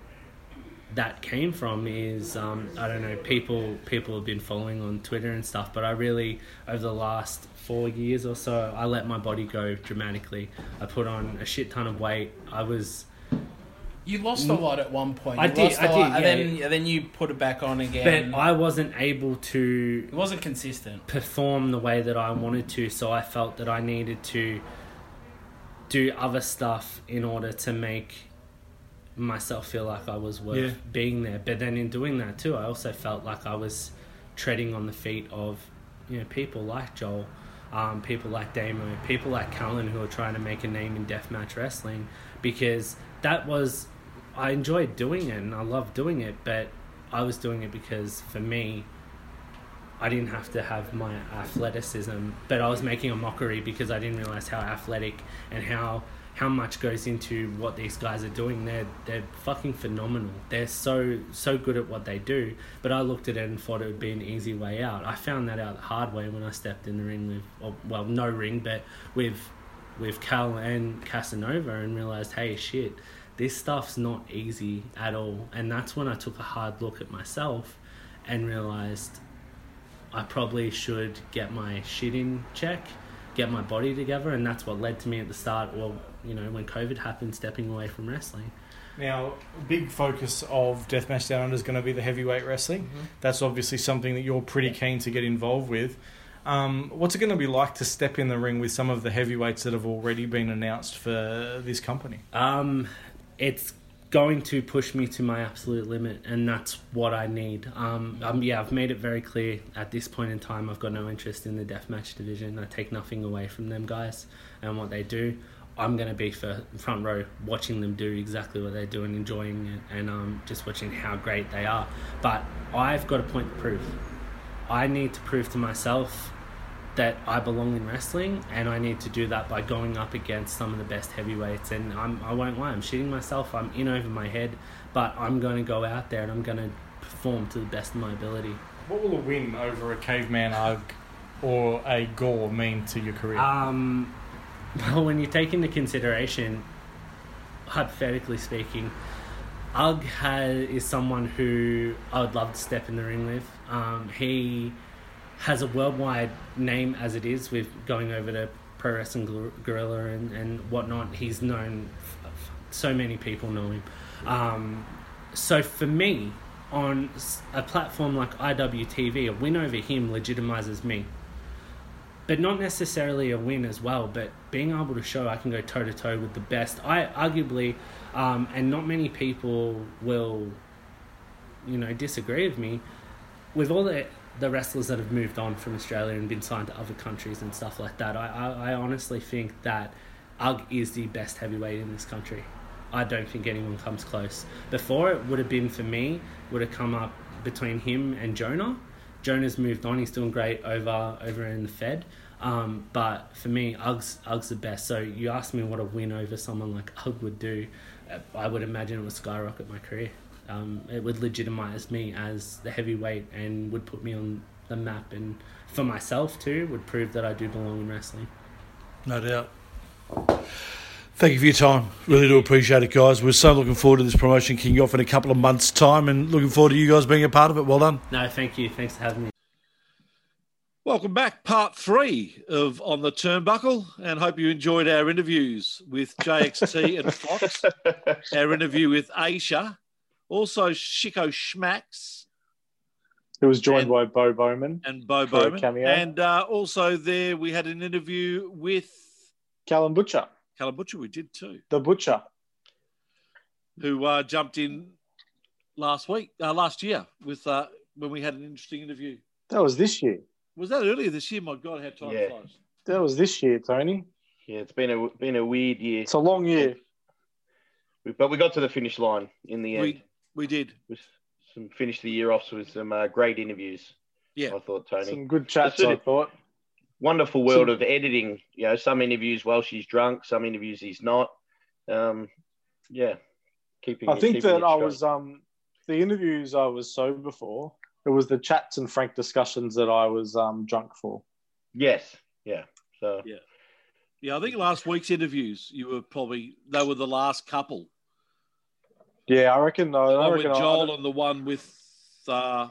that came from is um, I don't know people people have been following on Twitter and stuff, but I really over the last four years or so I let my body go dramatically. I put on a shit ton of weight. I was You lost a lot at one point. I did, lost a I did, lot, and yeah. then and then you put it back on again. but I wasn't able to it wasn't consistent. perform the way that I wanted to, so I felt that I needed to do other stuff in order to make myself feel like I was worth Yeah. being there. But then in doing that too, I also felt like I was treading on the feet of you know people like Joel, um, people like Damo, people like Cullen who are trying to make a name in deathmatch wrestling because that was I enjoyed doing it and I loved doing it, but I was doing it because for me I didn't have to have my athleticism, but I was making a mockery because I didn't realize how athletic and how how much goes into what these guys are doing. They're they're fucking phenomenal. They're so so good at what they do. But I looked at it and thought it would be an easy way out. I found that out the hard way when I stepped in the ring with, or, well, no ring, but with with Cal and Casanova, and realized, hey, shit, this stuff's not easy at all. And that's when I took a hard look at myself and realized I probably should get my shit in check, get my body together, and that's what led to me at the start. Well, you know, when COVID happened, stepping away from wrestling. Now, big focus of Deathmatch Down Under is going to be the heavyweight wrestling. Mm-hmm. That's obviously something that you're pretty keen to get involved with. Um, what's it going to be like to step in the ring with some of the heavyweights that have already been announced for this company? Um, it's going to push me to my absolute limit, and that's what I need. Um, um, yeah, I've made it very clear at this point in time. I've got no interest in the deathmatch division. I take nothing away from them guys and what they do. I'm to be for front row watching them do exactly what they do and enjoying it, and um, just watching how great they are. But I've got a point to prove. I need to prove to myself that I belong in wrestling, and I need to do that by going up against some of the best heavyweights. And I'm, I won't lie, I'm shitting myself. I'm in over my head, but I'm going to go out there and I'm going to perform to the best of my ability. What will a win over a caveman Ugg or a Gore mean to your career? Um, well, when you take into consideration, hypothetically speaking, Ugg has, is someone who I would love to step in the ring with. Um, he has a worldwide name as it is with going over to Pro Wrestling Gor- Guerrilla and, and whatnot. He's known, so many people know him. Um, so for me, on a platform like IWTV, a win over him legitimizes me. But not necessarily a win as well, but being able to show I can go toe to toe with the best. I arguably, um, and not many people will, you know, disagree with me, with all the the wrestlers that have moved on from Australia and been signed to other countries and stuff like that, I, I, I honestly think that Ugg is the best heavyweight in this country. I don't think anyone comes close. Before it would have been for me, would have come up between him and Jonah. Jonah's moved on, he's doing great over over in the Fed. Um, but for me, Ugg's, Ugg's the best. So you asked me what a win over someone like Ugg would do. I would imagine it would skyrocket my career. Um, it would legitimize me as the heavyweight and would put me on the map. And for myself too, would prove that I do belong in wrestling. No doubt. Thank you for your time. Really do appreciate it, guys. We're so looking forward to this promotion kicking off in a couple of months' time and looking forward to you guys being a part of it. Well done. No, thank you. Thanks for having me. Welcome back, part three of On the Turnbuckle, and hope you enjoyed our interviews with JXT and Fox, our interview with Aisha, also Sicko Smacks It was joined by Bo Bowman and Bo for Bowman. cameo. And uh, also there we had an interview with Callum Butcher, Callum Butcher, we did too, the Butcher. who uh, jumped in last week, uh, last year, with uh, when we had an interesting interview. That was this year. Was that earlier this year? My God, how time Yeah. flies. That was this year, Tony. Yeah, it's been a been a weird year. It's a long year. But we got to the finish line in the end. We we did. With some finished the year off with some uh, great interviews. Yeah, I thought Tony. Some good chats, That's I thought. Wonderful world of editing. You know, some interviews while she's drunk, some interviews he's not. Um, yeah, keeping. I think keeping that it I was um the interviews I was sober for. It was the chats and frank discussions that I was um drunk for. Yes. Yeah. So. Yeah. Yeah, I think last week's interviews, you were probably they were the last couple. Yeah, I reckon. I, The I one reckon. with I, I Joel don't- and the one with uh,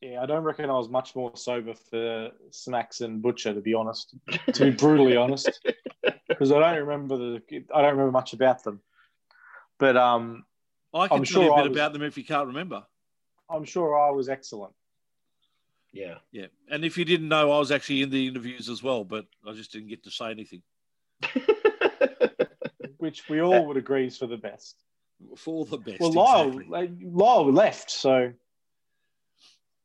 yeah, I don't reckon I was much more sober for Smacks and Butcher, to be honest. to be brutally honest, because I don't remember the. I don't remember much about them. But um, I can I'm tell you a bit was- about them if you can't remember. I'm sure I was excellent. Yeah. Yeah, and if you didn't know, I was actually in the interviews as well, but I just didn't get to say anything. which we all would agree is for the best. For the best. Well, Lyle, exactly. Lyle left, so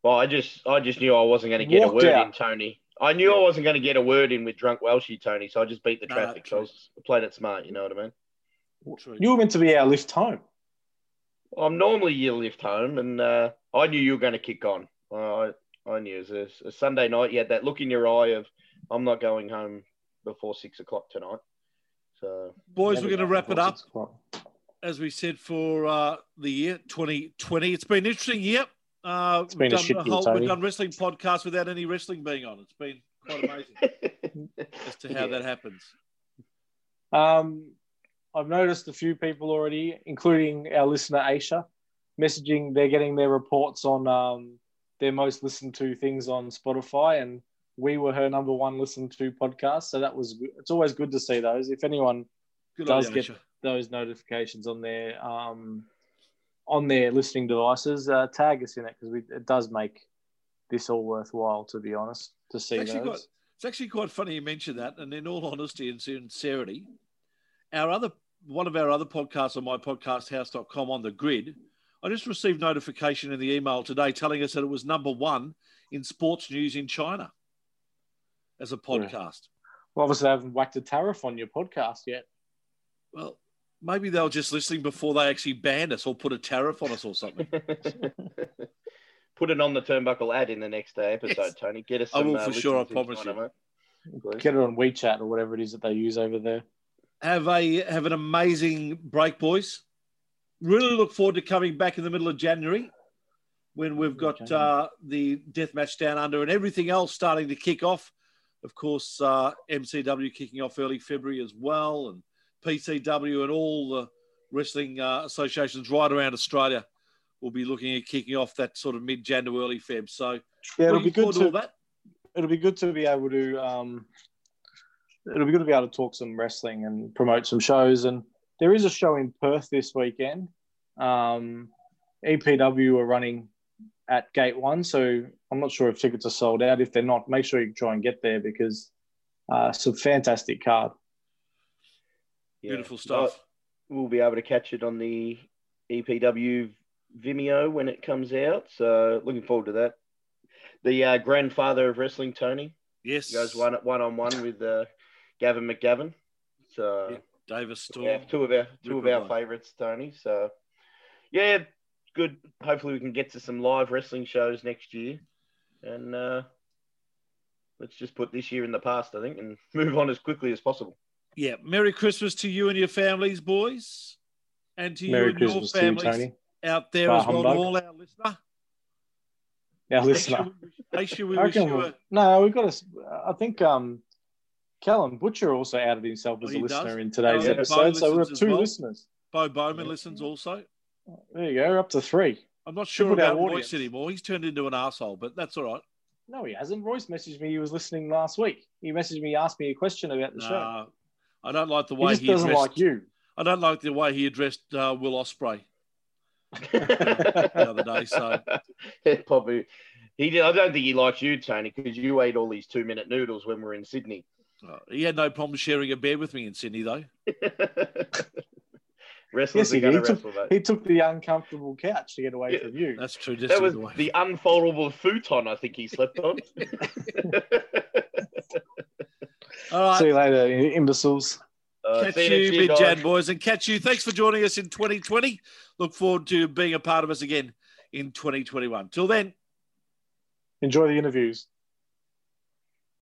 Well, I just I just knew I wasn't going to get a word out. in, Tony. I knew I wasn't going to get a word in with drunk Welshie, Tony. So I just beat the No, traffic. so I was playing it smart. You know what I mean? True. you were meant to be our lift home. I'm normally your lift home, and uh, I knew you were going to kick on. I I knew it was a, a Sunday night. You had that look in your eye of I'm not going home before six o'clock tonight. So Boys, we're going to wrap it up, as we said, for uh, the year 2020. It's been an interesting year. Uh, It's been we've, done year, whole, Tony. we've done wrestling podcasts without any wrestling being on. It's been quite amazing as to how Yeah. that happens. Um, I've noticed a few people already, including our listener Aisha, messaging. They're getting their reports on um, their most listened to things on Spotify, and we were her number one listened to podcast. So that was it's always good to see those. If anyone Good does get those notifications on their um, on their listening devices, uh, tag us in it because it does make this all worthwhile. To be honest, to see It's actually, those. quite, it's actually quite funny you mentioned that. And in all honesty and sincerity, our other one of our other podcasts on mypodcasthouse.com on the grid, I just received notification in the email today telling us that it was number one in sports news in China as a podcast. Well, obviously, they haven't whacked a tariff on your podcast yet. Well, maybe they were just listening before they actually banned us or put a tariff on us or something. Put it on the turnbuckle ad in the next uh, episode, Yes. Tony. Get us. I Some, will uh, for sure, I listens promise you. mate. Please. Get it on WeChat or whatever it is that they use over there. have a have an amazing break, boys. Really look forward to coming back in the middle of January when we've got uh, the death match down under and everything else starting to kick off. Of course, uh, MCW kicking off early February as well, and PCW and all the wrestling uh, associations right around Australia we'll be looking at kicking off that sort of mid Jan to early Feb. So Yeah, it'll be good to it'll be good to be able to um, it'll be good to be able to talk some wrestling and promote some shows. And there is a show in Perth this weekend. Um, EPW are running at Gate One, so I'm not sure if tickets are sold out. If they're not, make sure you try and get there because uh, it's a fantastic card. Yeah. Beautiful stuff. We'll be able to catch it on the EPW Vimeo when it comes out. So looking forward to that. The uh, grandfather of wrestling, Tony, Yes. goes one one on one with uh, Gavin McGavin. So Davis Storm. yeah, two of our two of our Line. favourites, Tony. So yeah, good. Hopefully we can get to some live wrestling shows next year, and uh, let's just put this year in the past, I think, and move on as quickly as possible. Yeah. Merry Christmas to you and your families, boys. And to Merry you and your Christmas to you, families Tony. out there Bah as well, to humbug. all our listener. Our listener. Make sure we I wish reckon we- a no, we've got to. I think um, Callum Butcher also outed himself as Oh, a listener does? in today's Oh, yeah, episode. So we've listens got as two well. listeners. Bo Bowman listens also. There you go, we're up to three. I'm not sure about audience. Royce anymore. He's turned into an asshole, but that's all right. No, he hasn't. Royce messaged me. He was listening last week. He messaged me, asked me a question about the show. I don't like the He way just he, doesn't addressed. like you. I don't like the way he addressed uh, Will Ospreay the other day. So Probably. He did, I don't think he likes you, Tony, because you ate all these two minute noodles when we were in Sydney. uh, he had no problem sharing a bed with me in Sydney, though. Wrestlers Yes, he are going to He took, wrestle, mate. he took the uncomfortable couch to get away Yeah, from you. That's true. Just That was the way. the unfoldable futon I think he slept on. All right. See you later, imbeciles. Uh, catch you next you, year, mid. Jan boys, and catch you. Thanks for joining us in 2020. Look forward to being a part of us again in 2021. Till then. Enjoy the interviews.